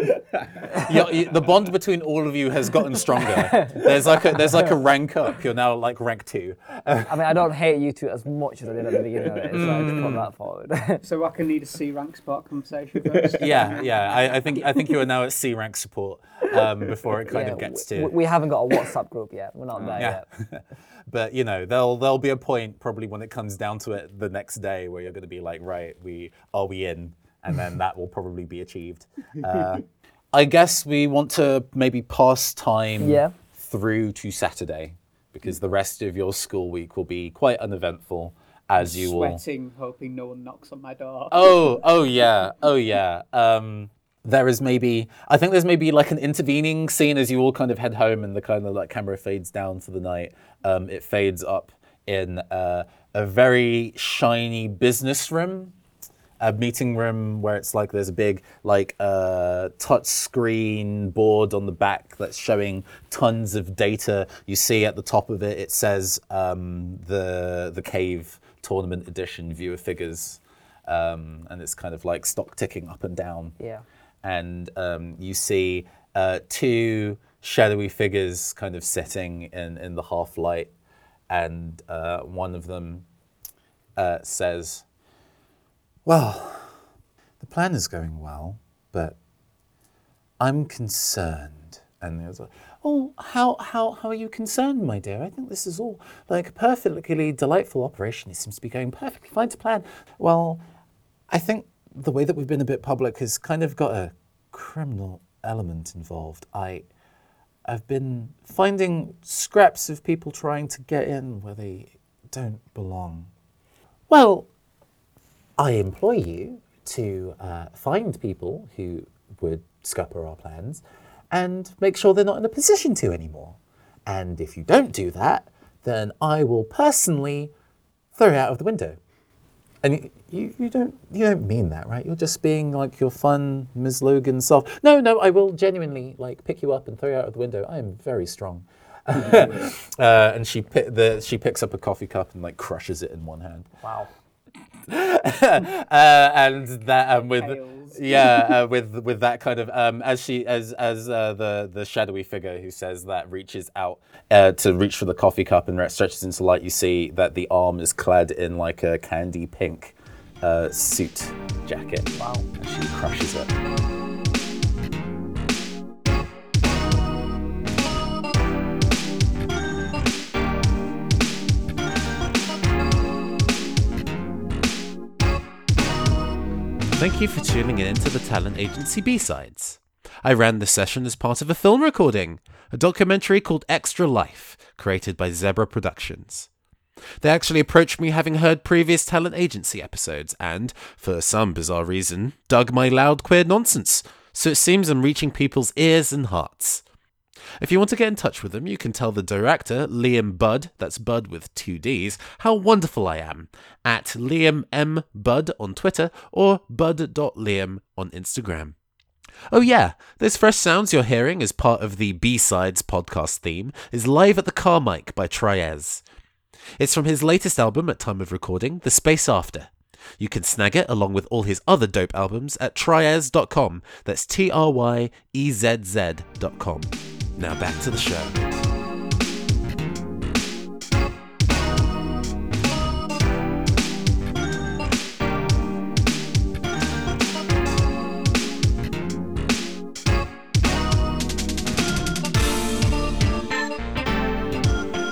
you you- the bond between all of you has gotten stronger. There's like a there's like a rank up. You're now like rank two. I mean, I don't hate you two as much as I did at the beginning of it. So I just put that forward. [laughs] So I can need a C rank support conversation [laughs] first. Yeah, yeah. I, I think I think you are now at C rank support um, before it kind Yeah, of gets we, to. we haven't got a WhatsApp group yet. We're not there Yeah. yet. [laughs] but you know, there'll there'll be a point probably when it comes down to it the next day where you're going to be like, right, we are we in, and then that will probably be achieved. Uh, [laughs] I guess we want to maybe pass time Yeah. through to Saturday because the rest of your school week will be quite uneventful as you will. Sweating, hoping no one knocks on my door. Oh, oh yeah, oh yeah. Um, there is maybe I think there's maybe like an intervening scene as you all kind of head home and the kind of like camera fades down for the night. Um, it fades up in uh, a very shiny business room, a meeting room where it's like there's a big like uh, touch screen board on the back that's showing tons of data. You see at the top of it, it says um, the the cave tournament edition viewer figures, um, and it's kind of like stock ticking up and down Yeah. And um, you see uh, two shadowy figures kind of sitting in, in the half light, and uh, one of them uh, says, Well, the plan is going well, but I'm concerned. And he was like, Oh, how, how, how are you concerned, my dear? I think this is all like a perfectly delightful operation. It seems to be going perfectly fine to plan. Well, I think the way that we've been a bit public has kind of got a criminal element involved. I, I've been finding scraps of people trying to get in where they don't belong. Well, I employ you to uh, find people who would scupper our plans and make sure they're not in a position to anymore. And if you don't do that, then I will personally throw you out of the window. And you, you, don't you don't mean that, right? You're just being like your fun Ms. Logan self. No, no, I will genuinely like pick you up and throw you out of the window. I am very strong. [laughs] uh, and she pi- the, she picks up a coffee cup and like crushes it in one hand. Wow. [laughs] uh, and that um, with [laughs] Yeah uh, with with that kind of um, as she as as uh, the the shadowy figure who says that reaches out uh, to reach for the coffee cup and stretches into light you see that the arm is clad in like a candy pink uh, suit jacket Wow. and she crushes it Thank you for tuning in to the Talent Agency B-Sides. I ran this session as part of a film recording, a documentary called Extra Life, created by Zebra Productions. They actually approached me having heard previous Talent Agency episodes and, for some bizarre reason, dug my loud queer nonsense, so it seems I'm reaching people's ears and hearts. If you want to get in touch with them, you can tell the director, Liam Budd, that's Bud with two D's, how wonderful I am at Liam M. Budd on Twitter or bud.liam on Instagram. Oh, yeah, those fresh sounds you're hearing as part of the B Sides podcast theme is Live at the Carmike by Tryezz. It's from his latest album at time of recording, The Space After. You can snag it along with all his other dope albums at tryezz.com. That's T R Y E Z Z.com. Now back to the show.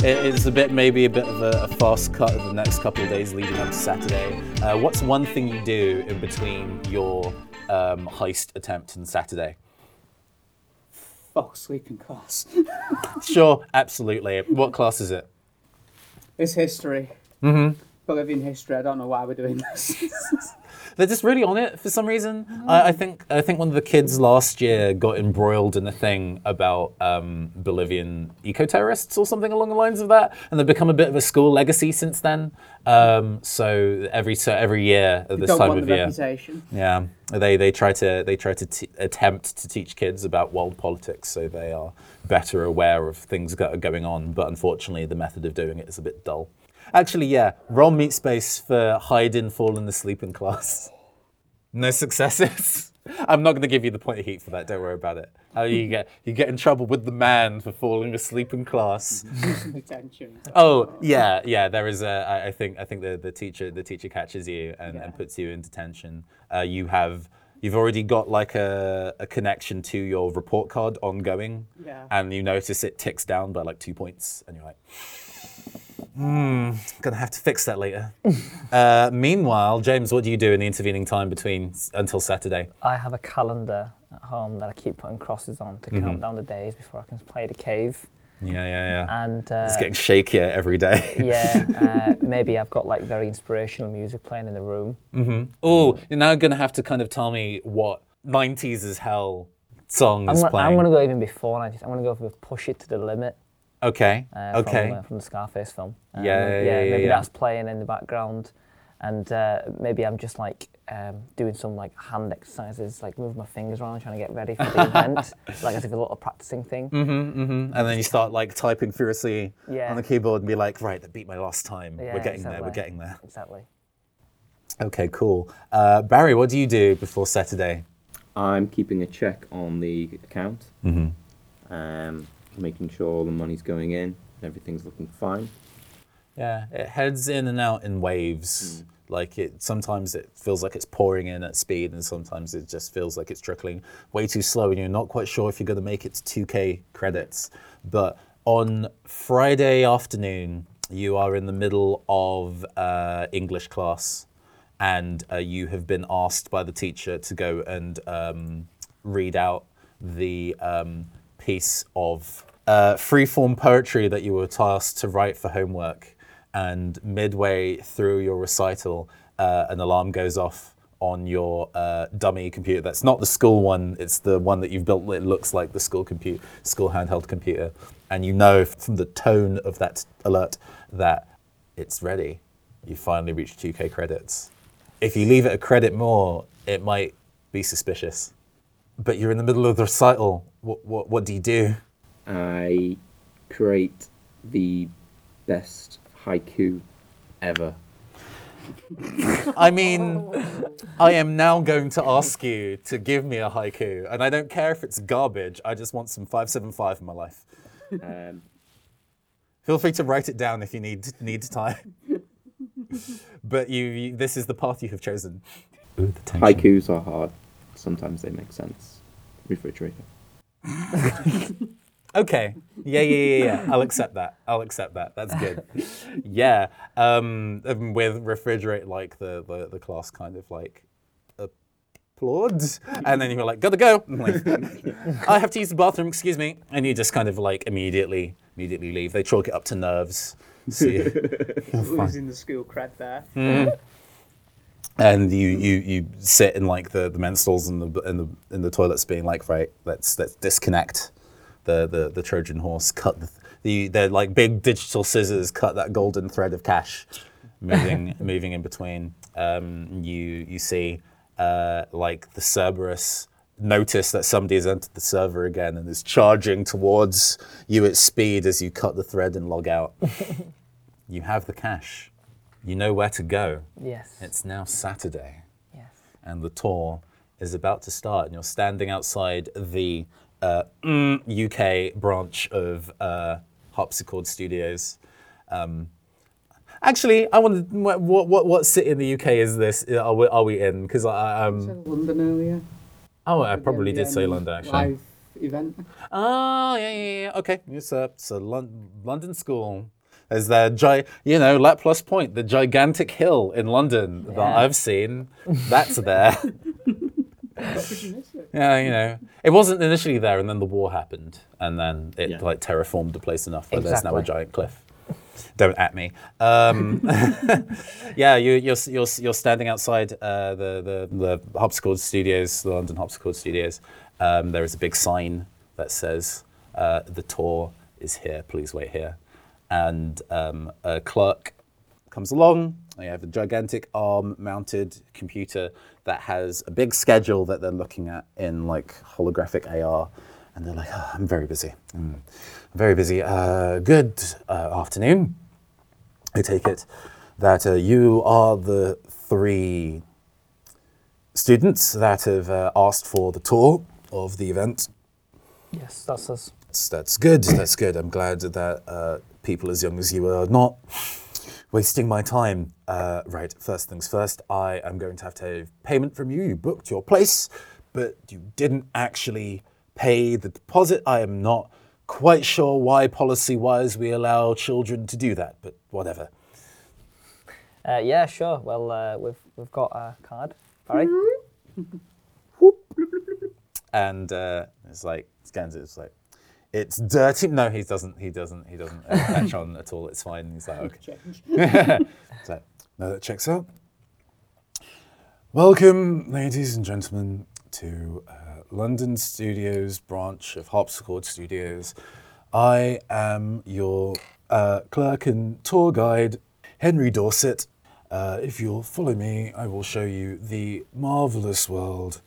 It is a bit, maybe a bit of a, a fast cut of the next couple of days leading up to Saturday. Uh, what's one thing you do in between your um, heist attempt and Saturday? Fall sleeping class. [laughs] Sure, absolutely. What class is it? It's history. Mm-hmm. Bolivian history. I don't know why we're doing this. [laughs] They're just really on it for some reason. I, I think I think one of the kids last year got embroiled in a thing about um, Bolivian eco terrorists or something along the lines of that, and they've become a bit of a school legacy since then. Um, so every so every year at this time of the year, reputation. Yeah, they they try to they try to t- attempt to teach kids about world politics, so they are better aware of things that are going on. But unfortunately, the method of doing it is a bit dull. Actually, yeah, roll meat space for hide in fallen asleep in class. No successes. [laughs] I'm not going to give you the point of heat for that. Don't worry about it. How you get you get in trouble with the man for falling asleep in class. [laughs] Oh yeah, yeah. There is a. I I think I think the, the teacher the teacher catches you and, Yeah. and puts you in detention. Uh, you have you've already got like a, a connection to your report card ongoing, Yeah. and you notice it ticks down by like two points, and you're like, hmm, gonna have to fix that later. [laughs] uh, meanwhile, James, what do you do in the intervening time between until Saturday? I have a calendar at home that I keep putting crosses on to Mm-hmm. count down the days before I can play the cave. Yeah, yeah, yeah. And uh, it's getting shakier every day. [laughs] yeah, uh, [laughs] maybe I've got like very inspirational music playing in the room. Oh, you're now gonna have to kind of tell me what 90s as hell song I'm is gonna, playing. I'm gonna go even before 90s. I'm gonna go with Push It to the Limit. Okay. uh, okay. From, uh, from the Scarface film. Um, Yeah, yeah, yeah, maybe yeah. that's playing in the background, and uh, maybe I'm just like um, doing some like hand exercises, like moving my fingers around, trying to get ready for the [laughs] event, like as if it's a little practicing thing. Mm-hmm. mm-hmm. And then you start like typing furiously Yeah. on the keyboard and be like, right, that beat my last time. Yeah, we're getting there. We're getting there. Exactly. Okay, cool. Uh, Barry, what do you do before Saturday? I'm keeping a check on the account, Mm-hmm. um, making sure all the money's going in, everything's looking fine. Yeah, it heads in and out in waves. Like it, sometimes it feels like it's pouring in at speed, and sometimes it just feels like it's trickling way too slow, and you're not quite sure if you're going to make it to 2K credits. But on Friday afternoon, you are in the middle of uh, English class, and uh, you have been asked by the teacher to go and um, read out the um, piece of uh, freeform poetry that you were tasked to write for homework. And midway through your recital, uh, an alarm goes off on your uh, dummy computer. That's not the school one. It's the one that you've built. It looks like the school computer, school handheld computer, and you know from the tone of that alert that it's ready. You finally reached 2K credits. If you leave it a credit more, it might be suspicious. But you're in the middle of the recital. What what what do you do? I create the best haiku ever. I mean, I am now going to ask you to give me a haiku, and I don't care if it's garbage. I just want some 575 in my life. Um, Feel free to write it down if you need need time. but you, you, this is the path you have chosen. Ooh, the tension. haikus are hard. Sometimes they make sense. Refrigerator. [laughs] Okay. Yeah, yeah, yeah, yeah. I'll accept that. I'll accept that. That's good. yeah. Um, um, with refrigerate, like the, the the class kind of like applauds, and then you're like, gotta go. Like, I have to use the bathroom. Excuse me. And you just kind of like immediately immediately leave. They chalk it up to nerves. See, [laughs] Losing the school cred there. and you, you you sit in like the, the men's stalls in the and the in the toilets, being like, right, let's let's disconnect the the, the Trojan horse, cut the, the they're like big digital scissors, cut that golden thread of cash, moving [laughs] moving in between. Um, you you see uh, like the Cerberus notice that somebody has entered the server again and is charging towards you at speed as you cut the thread and log out. [laughs] you have the cash. You know where to go. Yes. It's now Saturday, yes. and the tour is about to start, and you're standing outside the uh, mm, UK branch of uh, Harpsichord Studios. Um, actually, I wonder what, what what what city in the UK is this? Are we, are we in? Because I um Said London earlier. oh I probably did say London actually. Live event. Oh yeah yeah yeah okay. It's a it's a Lon- London school. There's the gi- you know Plus Point, the gigantic hill in London that I've seen. That's there. [laughs] Yeah, you know, it wasn't initially there, and then the war happened, and then it Yeah. like terraformed the place enough that there's now a giant cliff. Don't at me. Um, [laughs] yeah, you, you're you're you're standing outside uh, the the the Harpsichord Studios, the London Harpsichord Studios. Um, there is a big sign that says uh, the tour is here. Please wait here. And um, a clerk comes along. They have a gigantic arm-mounted computer that has a big schedule that they're looking at in like holographic AR, and they're like, oh, "I'm very busy. Mm, I'm very busy. Uh, good uh, afternoon. I take it that uh, you are the three students that have uh, asked for the tour of the event. Yes, that's us. That's, that's good. That's good. I'm glad that uh, people as young as you are not wasting my time. Uh, right, first things first, I am going to have to have payment from you. You booked your place, but you didn't actually pay the deposit. I am not quite sure why, policy wise, we allow children to do that, but whatever. Uh, yeah, sure. Well, uh, we've we've got a card. [laughs] Barry. And uh, it's like, scans it, it's like, it's dirty. No, he doesn't. He doesn't. He doesn't uh, [laughs] catch on at all. It's fine. He's like, okay. [laughs] So, no, that checks out. Welcome, ladies and gentlemen, to uh, London Studios branch of Harpsichord Studios. I am your uh, clerk and tour guide, Henry Dorset. Uh, if you'll follow me, I will show you the marvelous world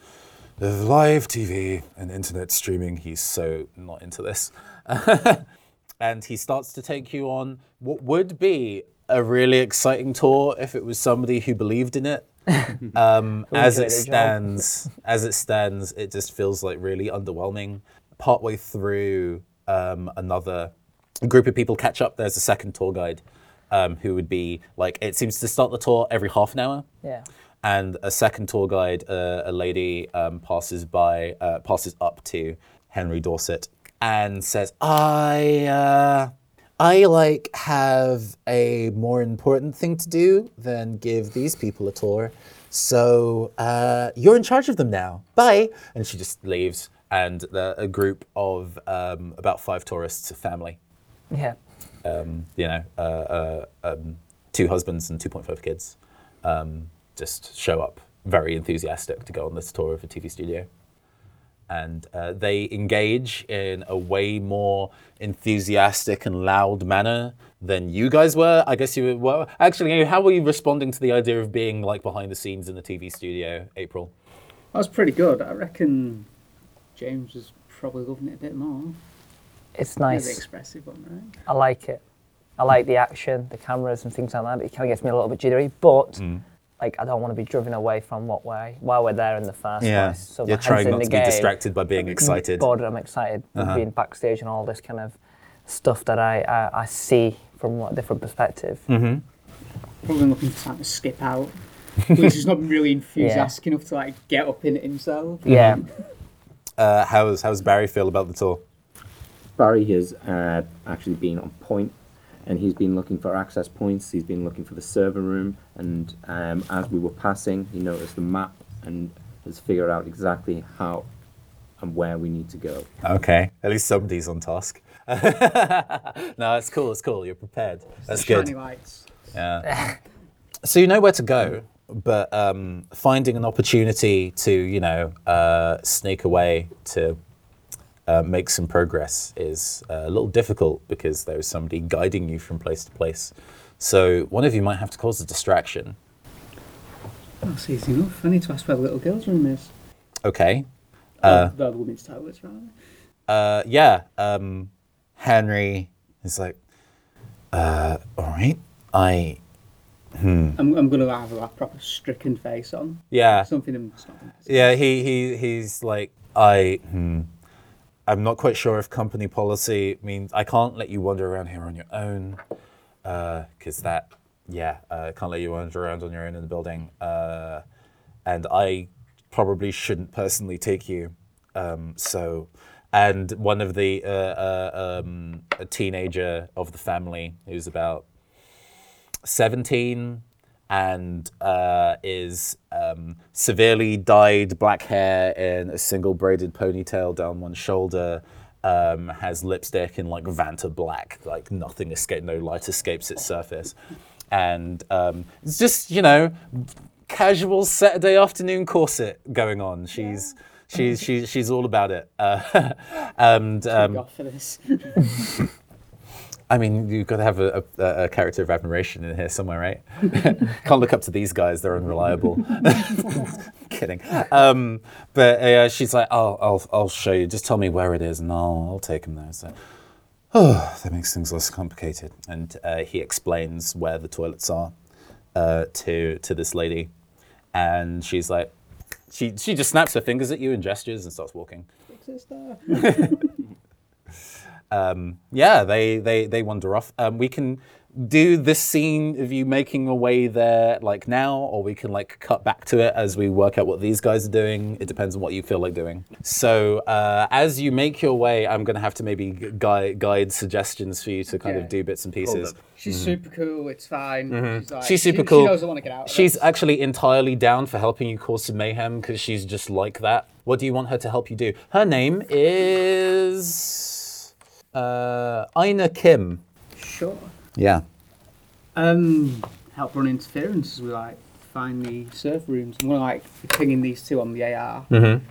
live TV and internet streaming. He's so not into this. [laughs] and he starts to take you on what would be a really exciting tour if it was somebody who believed in it. [laughs] Um, as it stands, as it stands, it just feels like really underwhelming. Partway through, um, another group of people catch up. There's a second tour guide um, who would be like it seems to start the tour every half an hour Yeah. And a second tour guide, uh, a lady, um, passes by, uh, passes up to Henry Dorset and says, "I, uh, I like have a more important thing to do than give these people a tour. So uh, you're in charge of them now. Bye." And she just leaves, and the, a group of um, about five tourists, a family, Yeah. um, you know, uh, uh, um, two husbands and 2.5 kids, um, just show up very enthusiastic to go on this tour of a TV studio. And uh, they engage in a way more enthusiastic and loud manner than you guys were. I guess you were. Actually, how were you responding to the idea of being like behind the scenes in the TV studio, April? That was pretty good. I reckon James was probably loving it a bit more. It's He's the nice. expressive one, right? I like it. I like the action, the cameras, and things like that. But it kind of gets me a little bit jittery. But Mm. Like, I don't want to be driven away from what way while we're there in the first place. So you're trying not the to be distracted by being excited. Bored, I'm excited Uh-huh. being backstage and all this kind of stuff that I I, I see from a different perspective. Mm-hmm. Probably looking for time to skip out. He's just not really [laughs] enthusiastic enough to like get up in it himself. Yeah. Uh, how's how's Barry feel about the tour? Barry has uh, actually been on point, and he's been looking for access points. He's been looking for the server room, and um, as we were passing, he noticed the map and has figured out exactly how and where we need to go. Okay, at least somebody's on task. [laughs] no, it's cool. It's cool. You're prepared. That's Shiny good. lights. Yeah. [laughs] so you know where to go, but um, finding an opportunity to, you know, uh, sneak away to uh, make some progress is uh, a little difficult because there's somebody guiding you from place to place. So one of you might have to cause a distraction. That's easy enough. I need to ask where the little girl's room is. Okay. Uh, Uh, the women's toilets, rather. uh, yeah, um, Henry is like, uh, all right, I, I'm, I'm going to have a proper stricken face on. yeah, Something I'm yeah. He he he's like, I, hmm, I'm not quite sure if company policy means I can't let you wander around here on your own, because that, yeah, uh, can't let you wander around on your own in the building, uh, and I probably shouldn't personally take you, um, so. And one of the uh, uh, um, a teenager of the family who's about 17 and uh, is um, severely dyed black hair in a single braided ponytail down one shoulder. Um, has lipstick in like Vanta black, like nothing escape, no light escapes its surface, and um, it's just you know casual Saturday afternoon corset going on. She's she's she's she's all about it, uh, [laughs] and um, off for this. [laughs] I mean, you've got to have a, a, a character of admiration in here somewhere, right? [laughs] Can't look up to these guys; they're unreliable. [laughs] Kidding. Um, but uh, she's like, "I'll, I'll, I'll show you. Just tell me where it is, and I'll, I'll take him there." So, oh, [sighs] that makes things less complicated. And uh, he explains where the toilets are uh, to to this lady, and she's like, she she just snaps her fingers at you and gestures and starts walking. [laughs] um, yeah, they, they, they wander off. Um, we can do this scene of you making your way there like now, or we can like cut back to it as we work out what these guys are doing. It depends on what you feel like doing. So uh, as you make your way, I'm going to have to maybe guide, guide suggestions for you to kind Okay. of do bits and pieces. She's super cool. It's fine. She's, like, She's super she, cool. She knows I want to get out. She's this. actually entirely down for helping you cause some mayhem because she's just like that. What do you want her to help you do? Her name is uh, Ina Kim. sure. Yeah. Um, help run interference as we like find the server rooms. I'm gonna like pinging these two on the AR Mm-hmm.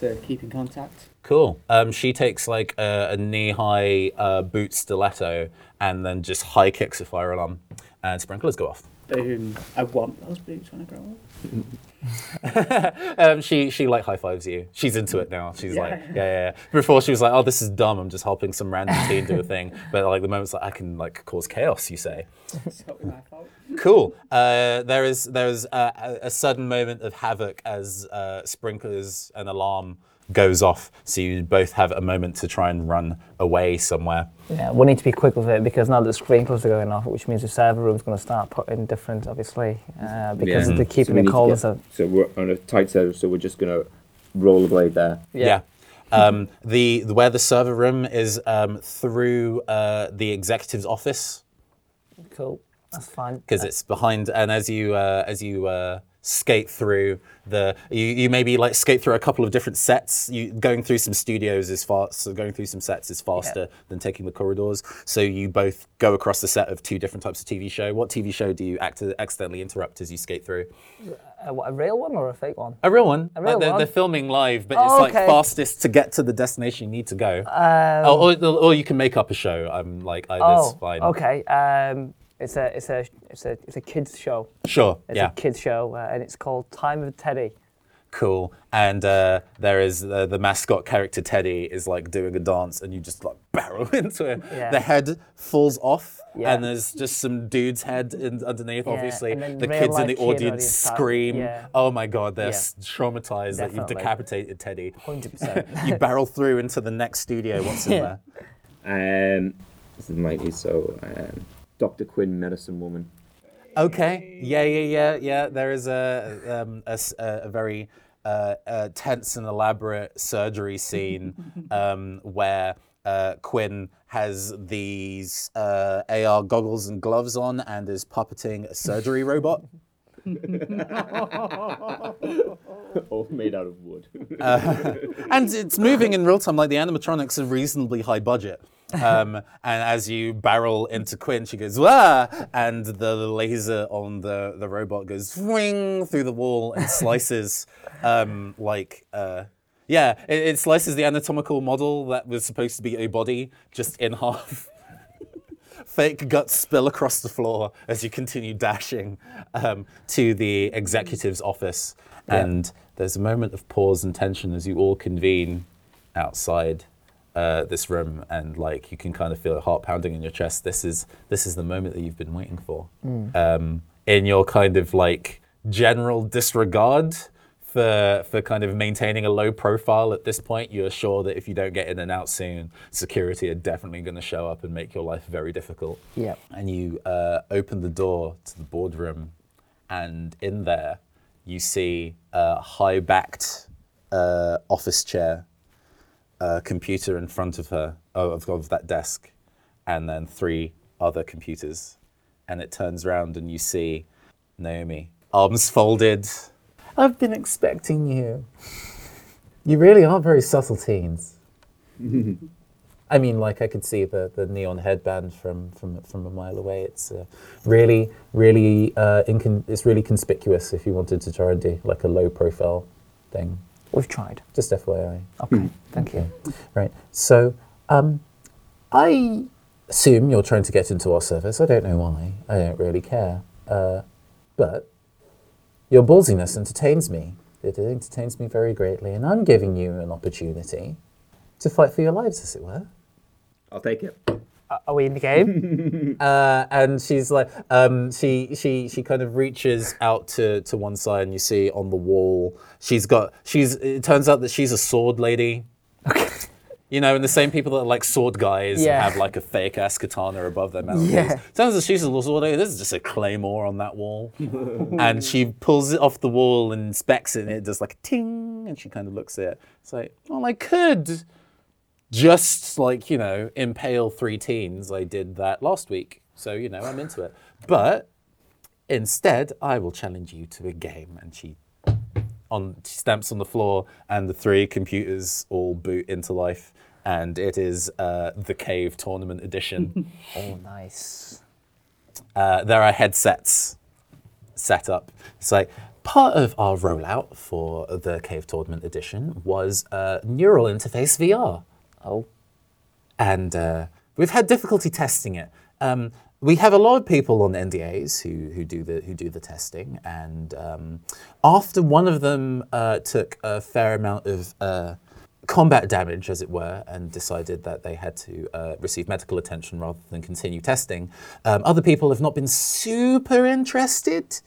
to keep in contact. Cool. Um, she takes like a, a knee-high uh, boot stiletto and then just high kicks a fire alarm, and sprinklers go off. Boom. I want those boots when I grow up. [laughs] [laughs] Um, she she like high fives you. She's into it now. She's Yeah. like, yeah, yeah, yeah. Before she was like, oh, this is dumb. I'm just helping some random teen do a thing. [laughs] But like the moment's like, I can like cause chaos. You say. It's totally my fault. Cool. Uh, there is there is a, a, a sudden moment of havoc as uh, sprinklers and alarm goes off. So you both have a moment to try and run away somewhere. Yeah, we need to be quick with it because now the sprinklers are going off, which means the server room's going to start putting different, obviously, uh, because Yeah. they're keeping we it cold. get- So So we're on a tight server, so we're just gonna roll the blade there. Yeah. Um, the, the where the server room is um, through uh, the executive's office cool, that's fine. because it's behind. And as you uh, as you uh, skate through the, you, you maybe like skate through a couple of different sets. You going through some studios is fast. So going through some sets is faster than taking the corridors. So you both go across the set of two different types of TV show. What TV show do you act- accidentally interrupt as you skate through? Uh, what, a real one or a fake one? A real one. A real like they're, one? they're filming live, but Oh, it's like okay. fastest to get to the destination you need to go. Um, Oh, or, or you can make up a show. I'm like, I, oh, fine. okay. Um, it's a it's a it's a it's a kids show. Sure. It's yeah. a kids show, uh, and it's called Time of Teddy. Cool. And uh, there is uh, the mascot character Teddy is like doing a dance, and you just like [laughs] barrel into it. Yeah. The head falls off, Yeah. and there's just some dude's head in, underneath. Yeah, Obviously, the kids in the kid audience audience scream. Yeah. Oh my god, they're Yeah. s traumatized that you've decapitated Teddy. Hundred percent. [laughs] you barrel through into the next studio. What's in [laughs] Yeah. there? Um, this is mighty. So, um, Dr. Quinn, medicine woman. Okay. Yeah, yeah, yeah, yeah. There is a um, a, s- a- a very uh, uh, tense and elaborate surgery scene [laughs] um, where uh, Quinn has these uh, AR goggles and gloves on and is puppeting a surgery robot. [laughs] All made out of wood. [laughs] and it's moving in real time. Like the animatronics are reasonably high budget. [laughs] Um, and as you barrel into Quinn, she goes "Wah!" and the laser on the the robot goes swing through the wall and slices, [laughs] um, like uh, yeah, it, it slices the anatomical model that was supposed to be a body just in half. [laughs] Fake guts spill across the floor as you continue dashing um, to the executive's office. And there's a moment of pause and tension as you all convene outside uh, this room, and like you can kind of feel a heart pounding in your chest. This is this is the moment that you've been waiting for. Um, in your kind of like general disregard for for kind of maintaining a low profile at this point, you're sure that if you don't get in and out soon, security are definitely going to show up and make your life very difficult. Yep. And you uh, open the door to the boardroom, and in there you see a high-backed uh, office chair, a computer in front of her, oh, of, of that desk, and then three other computers. And it turns around and you see Naomi, arms folded. I've been expecting you. You really are very subtle teens. [laughs] I mean, like I could see the, the neon headband from, from from a mile away. It's uh, really, really, uh, incon- it's really conspicuous if you wanted to try and do like a low profile thing. We've tried. Just FYI. Okay, thank you. Right. So, um, I assume you're trying to get into our service. I don't know why. I don't really care. Uh, but your ballsiness entertains me. It entertains me very greatly, and I'm giving you an opportunity to fight for your lives, as it were. I'll take it. Are we in the game? [laughs] Uh, and she's like, um, she she she kind of reaches out to to one side, and you see on the wall, she's got she's. It turns out that she's a sword lady. Okay. You know, and the same people that are like sword guys Yeah. have like a fake ass katana above their mouth. Yeah. Turns out she's a sword lady. This is just a claymore on that wall. [laughs] and she pulls it off the wall and inspects it, and it does like a ting, and she kind of looks at it. It's like, well, I could just like, you know, impale three teens. I did that last week. So, you know, I'm into it. But instead, I will challenge you to a game. And she on she stamps on the floor and the three computers all boot into life. And it is uh, the Cave Tournament Edition. [laughs] oh, nice. uh, there are headsets set up. It's like part of our rollout for the Cave Tournament Edition was uh, Neural Interface VR Oh, and uh, we've had difficulty testing it. Um, we have a lot of people on NDAs who, who do the who do the testing, and um, after one of them uh, took a fair amount of uh, combat damage, as it were, and decided that they had to uh, receive medical attention rather than continue testing, um, other people have not been super interested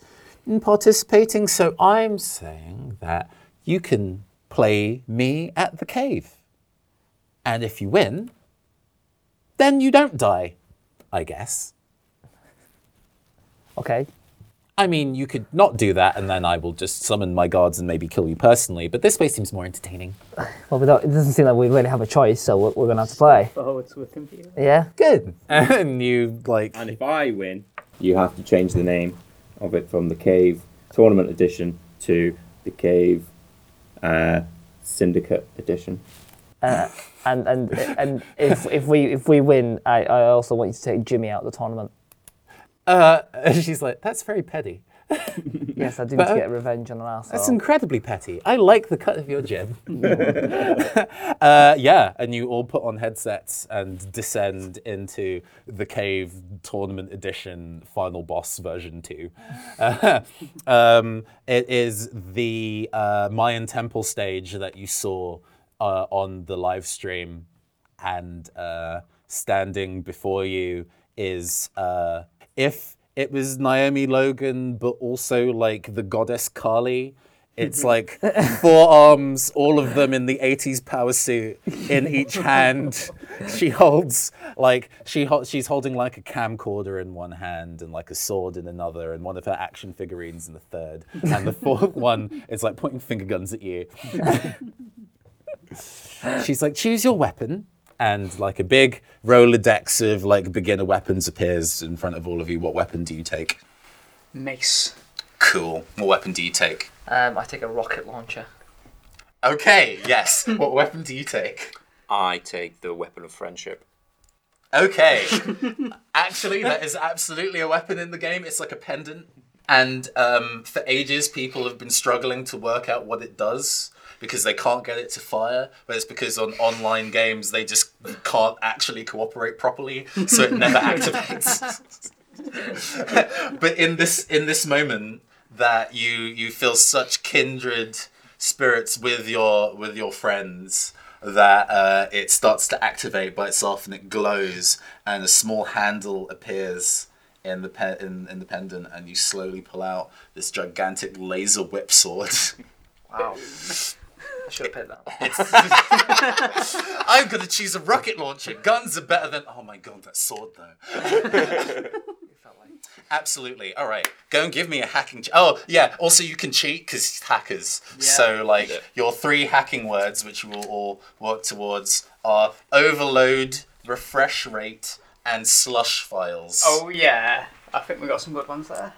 in participating. So I'm saying that you can play me at the cave. And if you win, then you don't die, I guess. Okay. I mean, you could not do that, and then I will just summon my guards and maybe kill you personally, but this way seems more entertaining. [sighs] Well, we it doesn't seem like we really have a choice, so we're, we're gonna have to play. Oh, it's with computer. Yeah. Good. [laughs] And you, like, And if I win, you have to change the name of it from the Cave Tournament Edition to the Cave uh, Syndicate Edition. Uh, and and and if if we if we win, I, I also want you to take Jimmy out of the tournament. uh, [laughs] she's like, that's very petty. [laughs] Yes, I do need to get revenge on an asshole. That's incredibly petty. I like the cut of your jib. [laughs] uh, yeah, and you all put on headsets and descend into the cave tournament edition final boss version 2. Uh, um, it is the uh, Mayan temple stage that you saw uh, on the live stream, and uh, standing before you is uh, if it was Naomi Logan, but also like the goddess Kali. It's [laughs] like four arms, all of them in the 80s power suit in each hand. She holds like she hol- she's holding like a camcorder in one hand and like a sword in another and one of her action figurines in the third. And the fourth [laughs] one is like pointing finger guns at you. [laughs] She's like, choose your weapon. And like a big Rolodex of like beginner weapons appears in front of all of you. What weapon do you take? Mace. Cool. What weapon do you take? Um, I take a rocket launcher. Okay, yes. [laughs] what weapon do you take? I take the weapon of friendship. Okay. [laughs] Actually, that is absolutely a weapon in the game. It's like a pendant. And um, for ages, people have been struggling to work out what it does because they can't get it to fire. But it's because on online games, they just can't actually cooperate properly, so it never [laughs] activates. but in this in this moment that you you feel such kindred spirits with your with your friends that uh, it starts to activate by itself and it glows and a small handle appears in the pe- in, in the pendant and you slowly pull out this gigantic laser whip sword. Wow. [laughs] I should have picked that. [laughs] I'm gonna choose a rocket launcher. Guns are better than. Oh my god, that sword though. [laughs] Absolutely. All right. Go and give me a hacking. Ch- oh yeah. Also, you can cheat because hackers. So like Yeah. your three hacking words, which we will all work towards, are overload, refresh rate, and slush files. Oh yeah, I think we got some good ones there.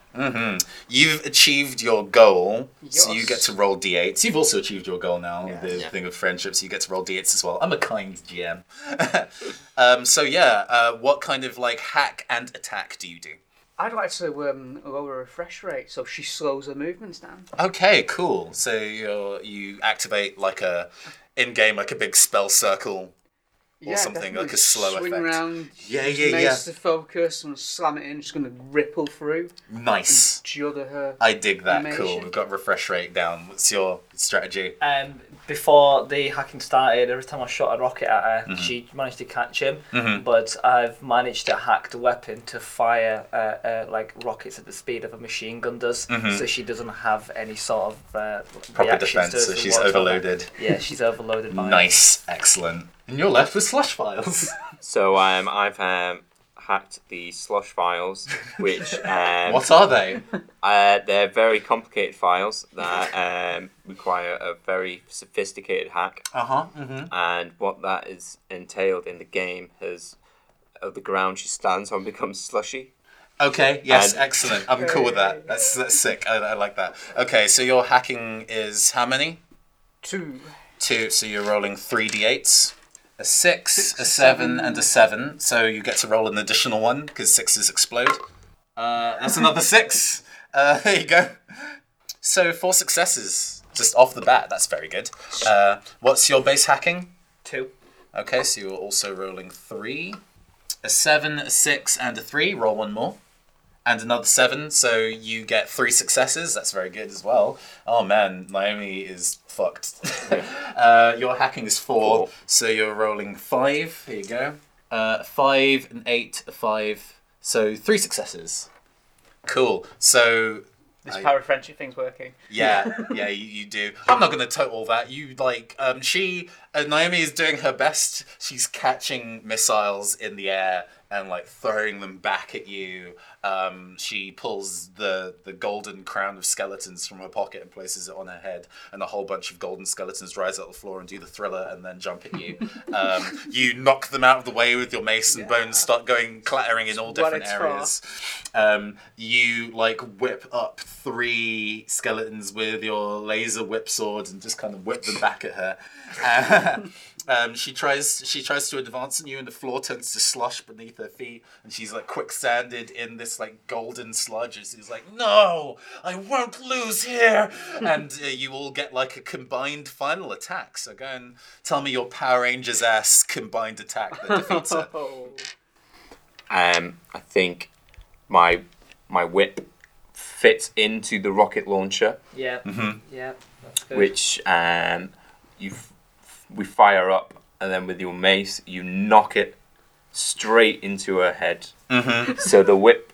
You've achieved your goal, so you get to roll d8s. You've also achieved your goal now, Yes. the Yeah. thing of friendship, so you get to roll d8s as well. I'm a kind GM. [laughs] um, so yeah, uh, what kind of like hack and attack do you do? I'd like to um, lower her refresh rate so she slows her movements down. Okay, cool. So you you activate like a in game like a big spell circle or something like a slow Swing effect. around. Yeah, use yeah, mace yeah. to focus and slam it in. Just gonna ripple through. Nice. Judder her. I dig that. Cool. We've got refresh rate down. What's your strategy? Um, before the hacking started, every time I shot a rocket at her, Mm-hmm. she managed to catch him. But I've managed to hack the weapon to fire uh, uh, like rockets at the speed of a machine gun does, so she doesn't have any sort of uh, Mm-hmm. Proper defense. to So she's overloaded. Yeah, she's overloaded by [laughs] it. Nice. Excellent. And you're left with slush files. [laughs] So um, I've um, hacked the slush files, which [laughs] um, what are they? uh, they're very complicated files that [laughs] um, require a very sophisticated hack. Uh huh. Mm-hmm. And what that is entailed in the game has uh, the ground she stands on becomes slushy. Okay. Yes. And- excellent. I'm cool with that. That's that's sick. I, I like that. Okay. So your hacking is how many? Two. Two. So you're rolling three d8s. A six, a seven, and a seven. So you get to roll an additional one because sixes explode. Uh, that's another six. Uh, [laughs] there you go. So four successes just off the bat. That's very good. Uh, what's your base hacking? Two. Okay, so you're also rolling three. A seven, a six, and a three. Roll one more. And another seven, so you get three successes. That's very good as well. Oh man, Naomi is fucked. [laughs] uh, your hacking is four, Four. so you're rolling five. Here you go. Uh, five, an eight, a five. So three successes. Cool. So This I- power of friendship thing's working. Yeah, [laughs] yeah, you, you do. I'm not going to total that. You like, um, she, uh, Naomi is doing her best. She's catching missiles in the air and like throwing them back at you. Um, she pulls the the golden crown of skeletons from her pocket and places it on her head, and a whole bunch of golden skeletons rise out the floor and do the thriller and then jump at you. [laughs] Um, you knock them out of the way with your mace, and bones start going clattering in all different areas. Um, you like whip up three skeletons with your laser whip sword and just kind of whip them back at her. Uh, [laughs] um, she tries she tries to advance on you, and the floor tends to slush beneath her feet, and she's like quicksanded in this like golden sludge. And she's like, "No, I won't lose here!" [laughs] and uh, you all get like a combined final attack. So go and tell me your Power Rangers ass combined attack that defeats her. [laughs] Oh. Um, I think my my whip fits into the rocket launcher, Yeah. Mm-hmm. Yeah. That's good. which um, you f- we fire up, and then with your mace you knock it straight into her head. Mm-hmm. [laughs] So the whip,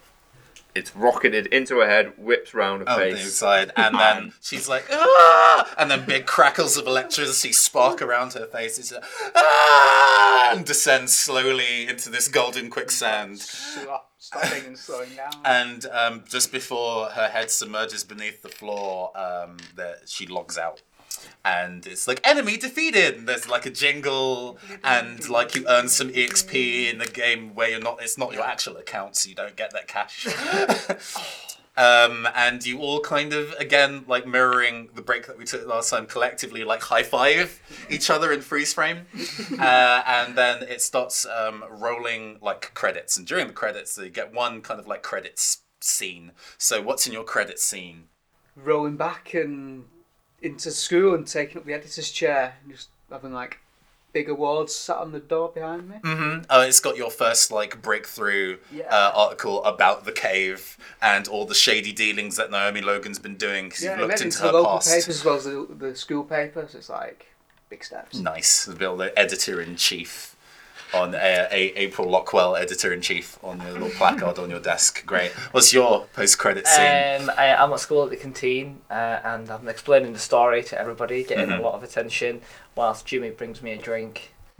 it's rocketed into her head, whips round her Oh, the face. inside, and [laughs] then she's like, ah! and then big crackles of electricity spark around her face. It's like, ah! and descends slowly into this golden quicksand. Stop, stopping and slowing down. [laughs] And um, just before her head submerges beneath the floor, um, that she logs out. And it's like enemy defeated. And there's like a jingle, and like you earn some exp in the game where you're not. It's not your actual account, so you don't get that cash. [gasps] Um, and you all kind of again like mirroring the break that we took last time collectively like high five each other in freeze frame [laughs] uh, and then it starts um, rolling like credits and during the credits you get one kind of like credits scene so what's in your credit scene Rolling back and into school and taking up the editor's chair and just having like big awards sat on the door behind me. Mm-hmm. Uh, it's got your first like breakthrough Yeah. uh, article about the cave and all the shady dealings that Naomi Logan's been doing because Yeah, you've looked into into the local past. papers as well as the, the school papers. It's like big steps. Nice. Bill, the editor in chief on a, a April Lockwell, editor in chief on your little placard on your desk. Great. What's your post credit scene? Um, I, I'm at school at the canteen uh, and I'm explaining the story to everybody, getting Mm-hmm. a lot of attention, whilst Jimmy brings me a drink. [laughs]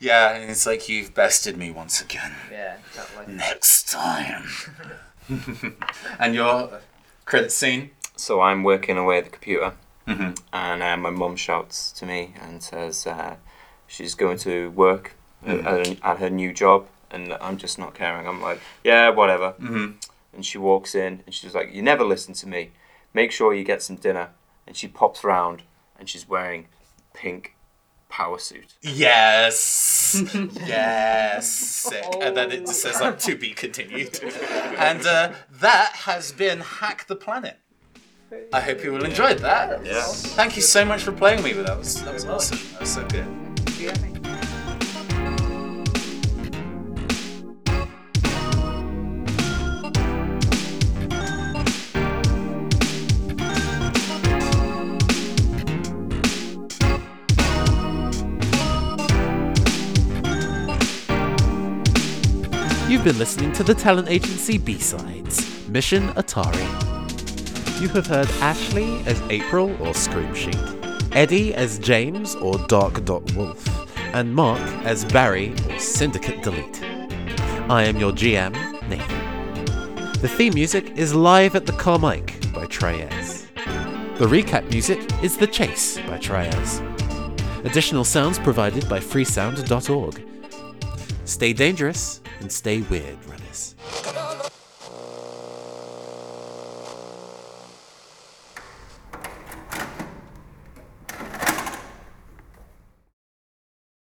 yeah, and it's like you've bested me once again. Yeah, exactly. Next time. [laughs] and your credit scene? So I'm working away at the computer, Mhm. and uh, my mum shouts to me and says uh, she's going to work at- at, at her new job, and I'm just not caring. I'm like, yeah, whatever. Mhm. And she walks in, and she's like, you never listen to me. Make sure you get some dinner. And she pops round, and she's wearing pink power suit. Yes. [laughs] yes. Sick. And then it just says like to be continued. And uh, that has been Hack the Planet. I hope you all enjoyed that. Yeah. Thank you so much for playing me with me. That was that was awesome. That was so good. You've been listening to the talent agency B-Sides, Mission Atari. You have heard Ashley as April or Scream Sheet, Eddie as James or Dark Dot Wolf, and Mark as Barry or Syndicate Delete. I am your GM, Nathan. The theme music is Live at the Carmike by Tryezz. The recap music is The Chase by Tryezz. Additional sounds provided by freesound.org. Stay dangerous and stay weird, runners.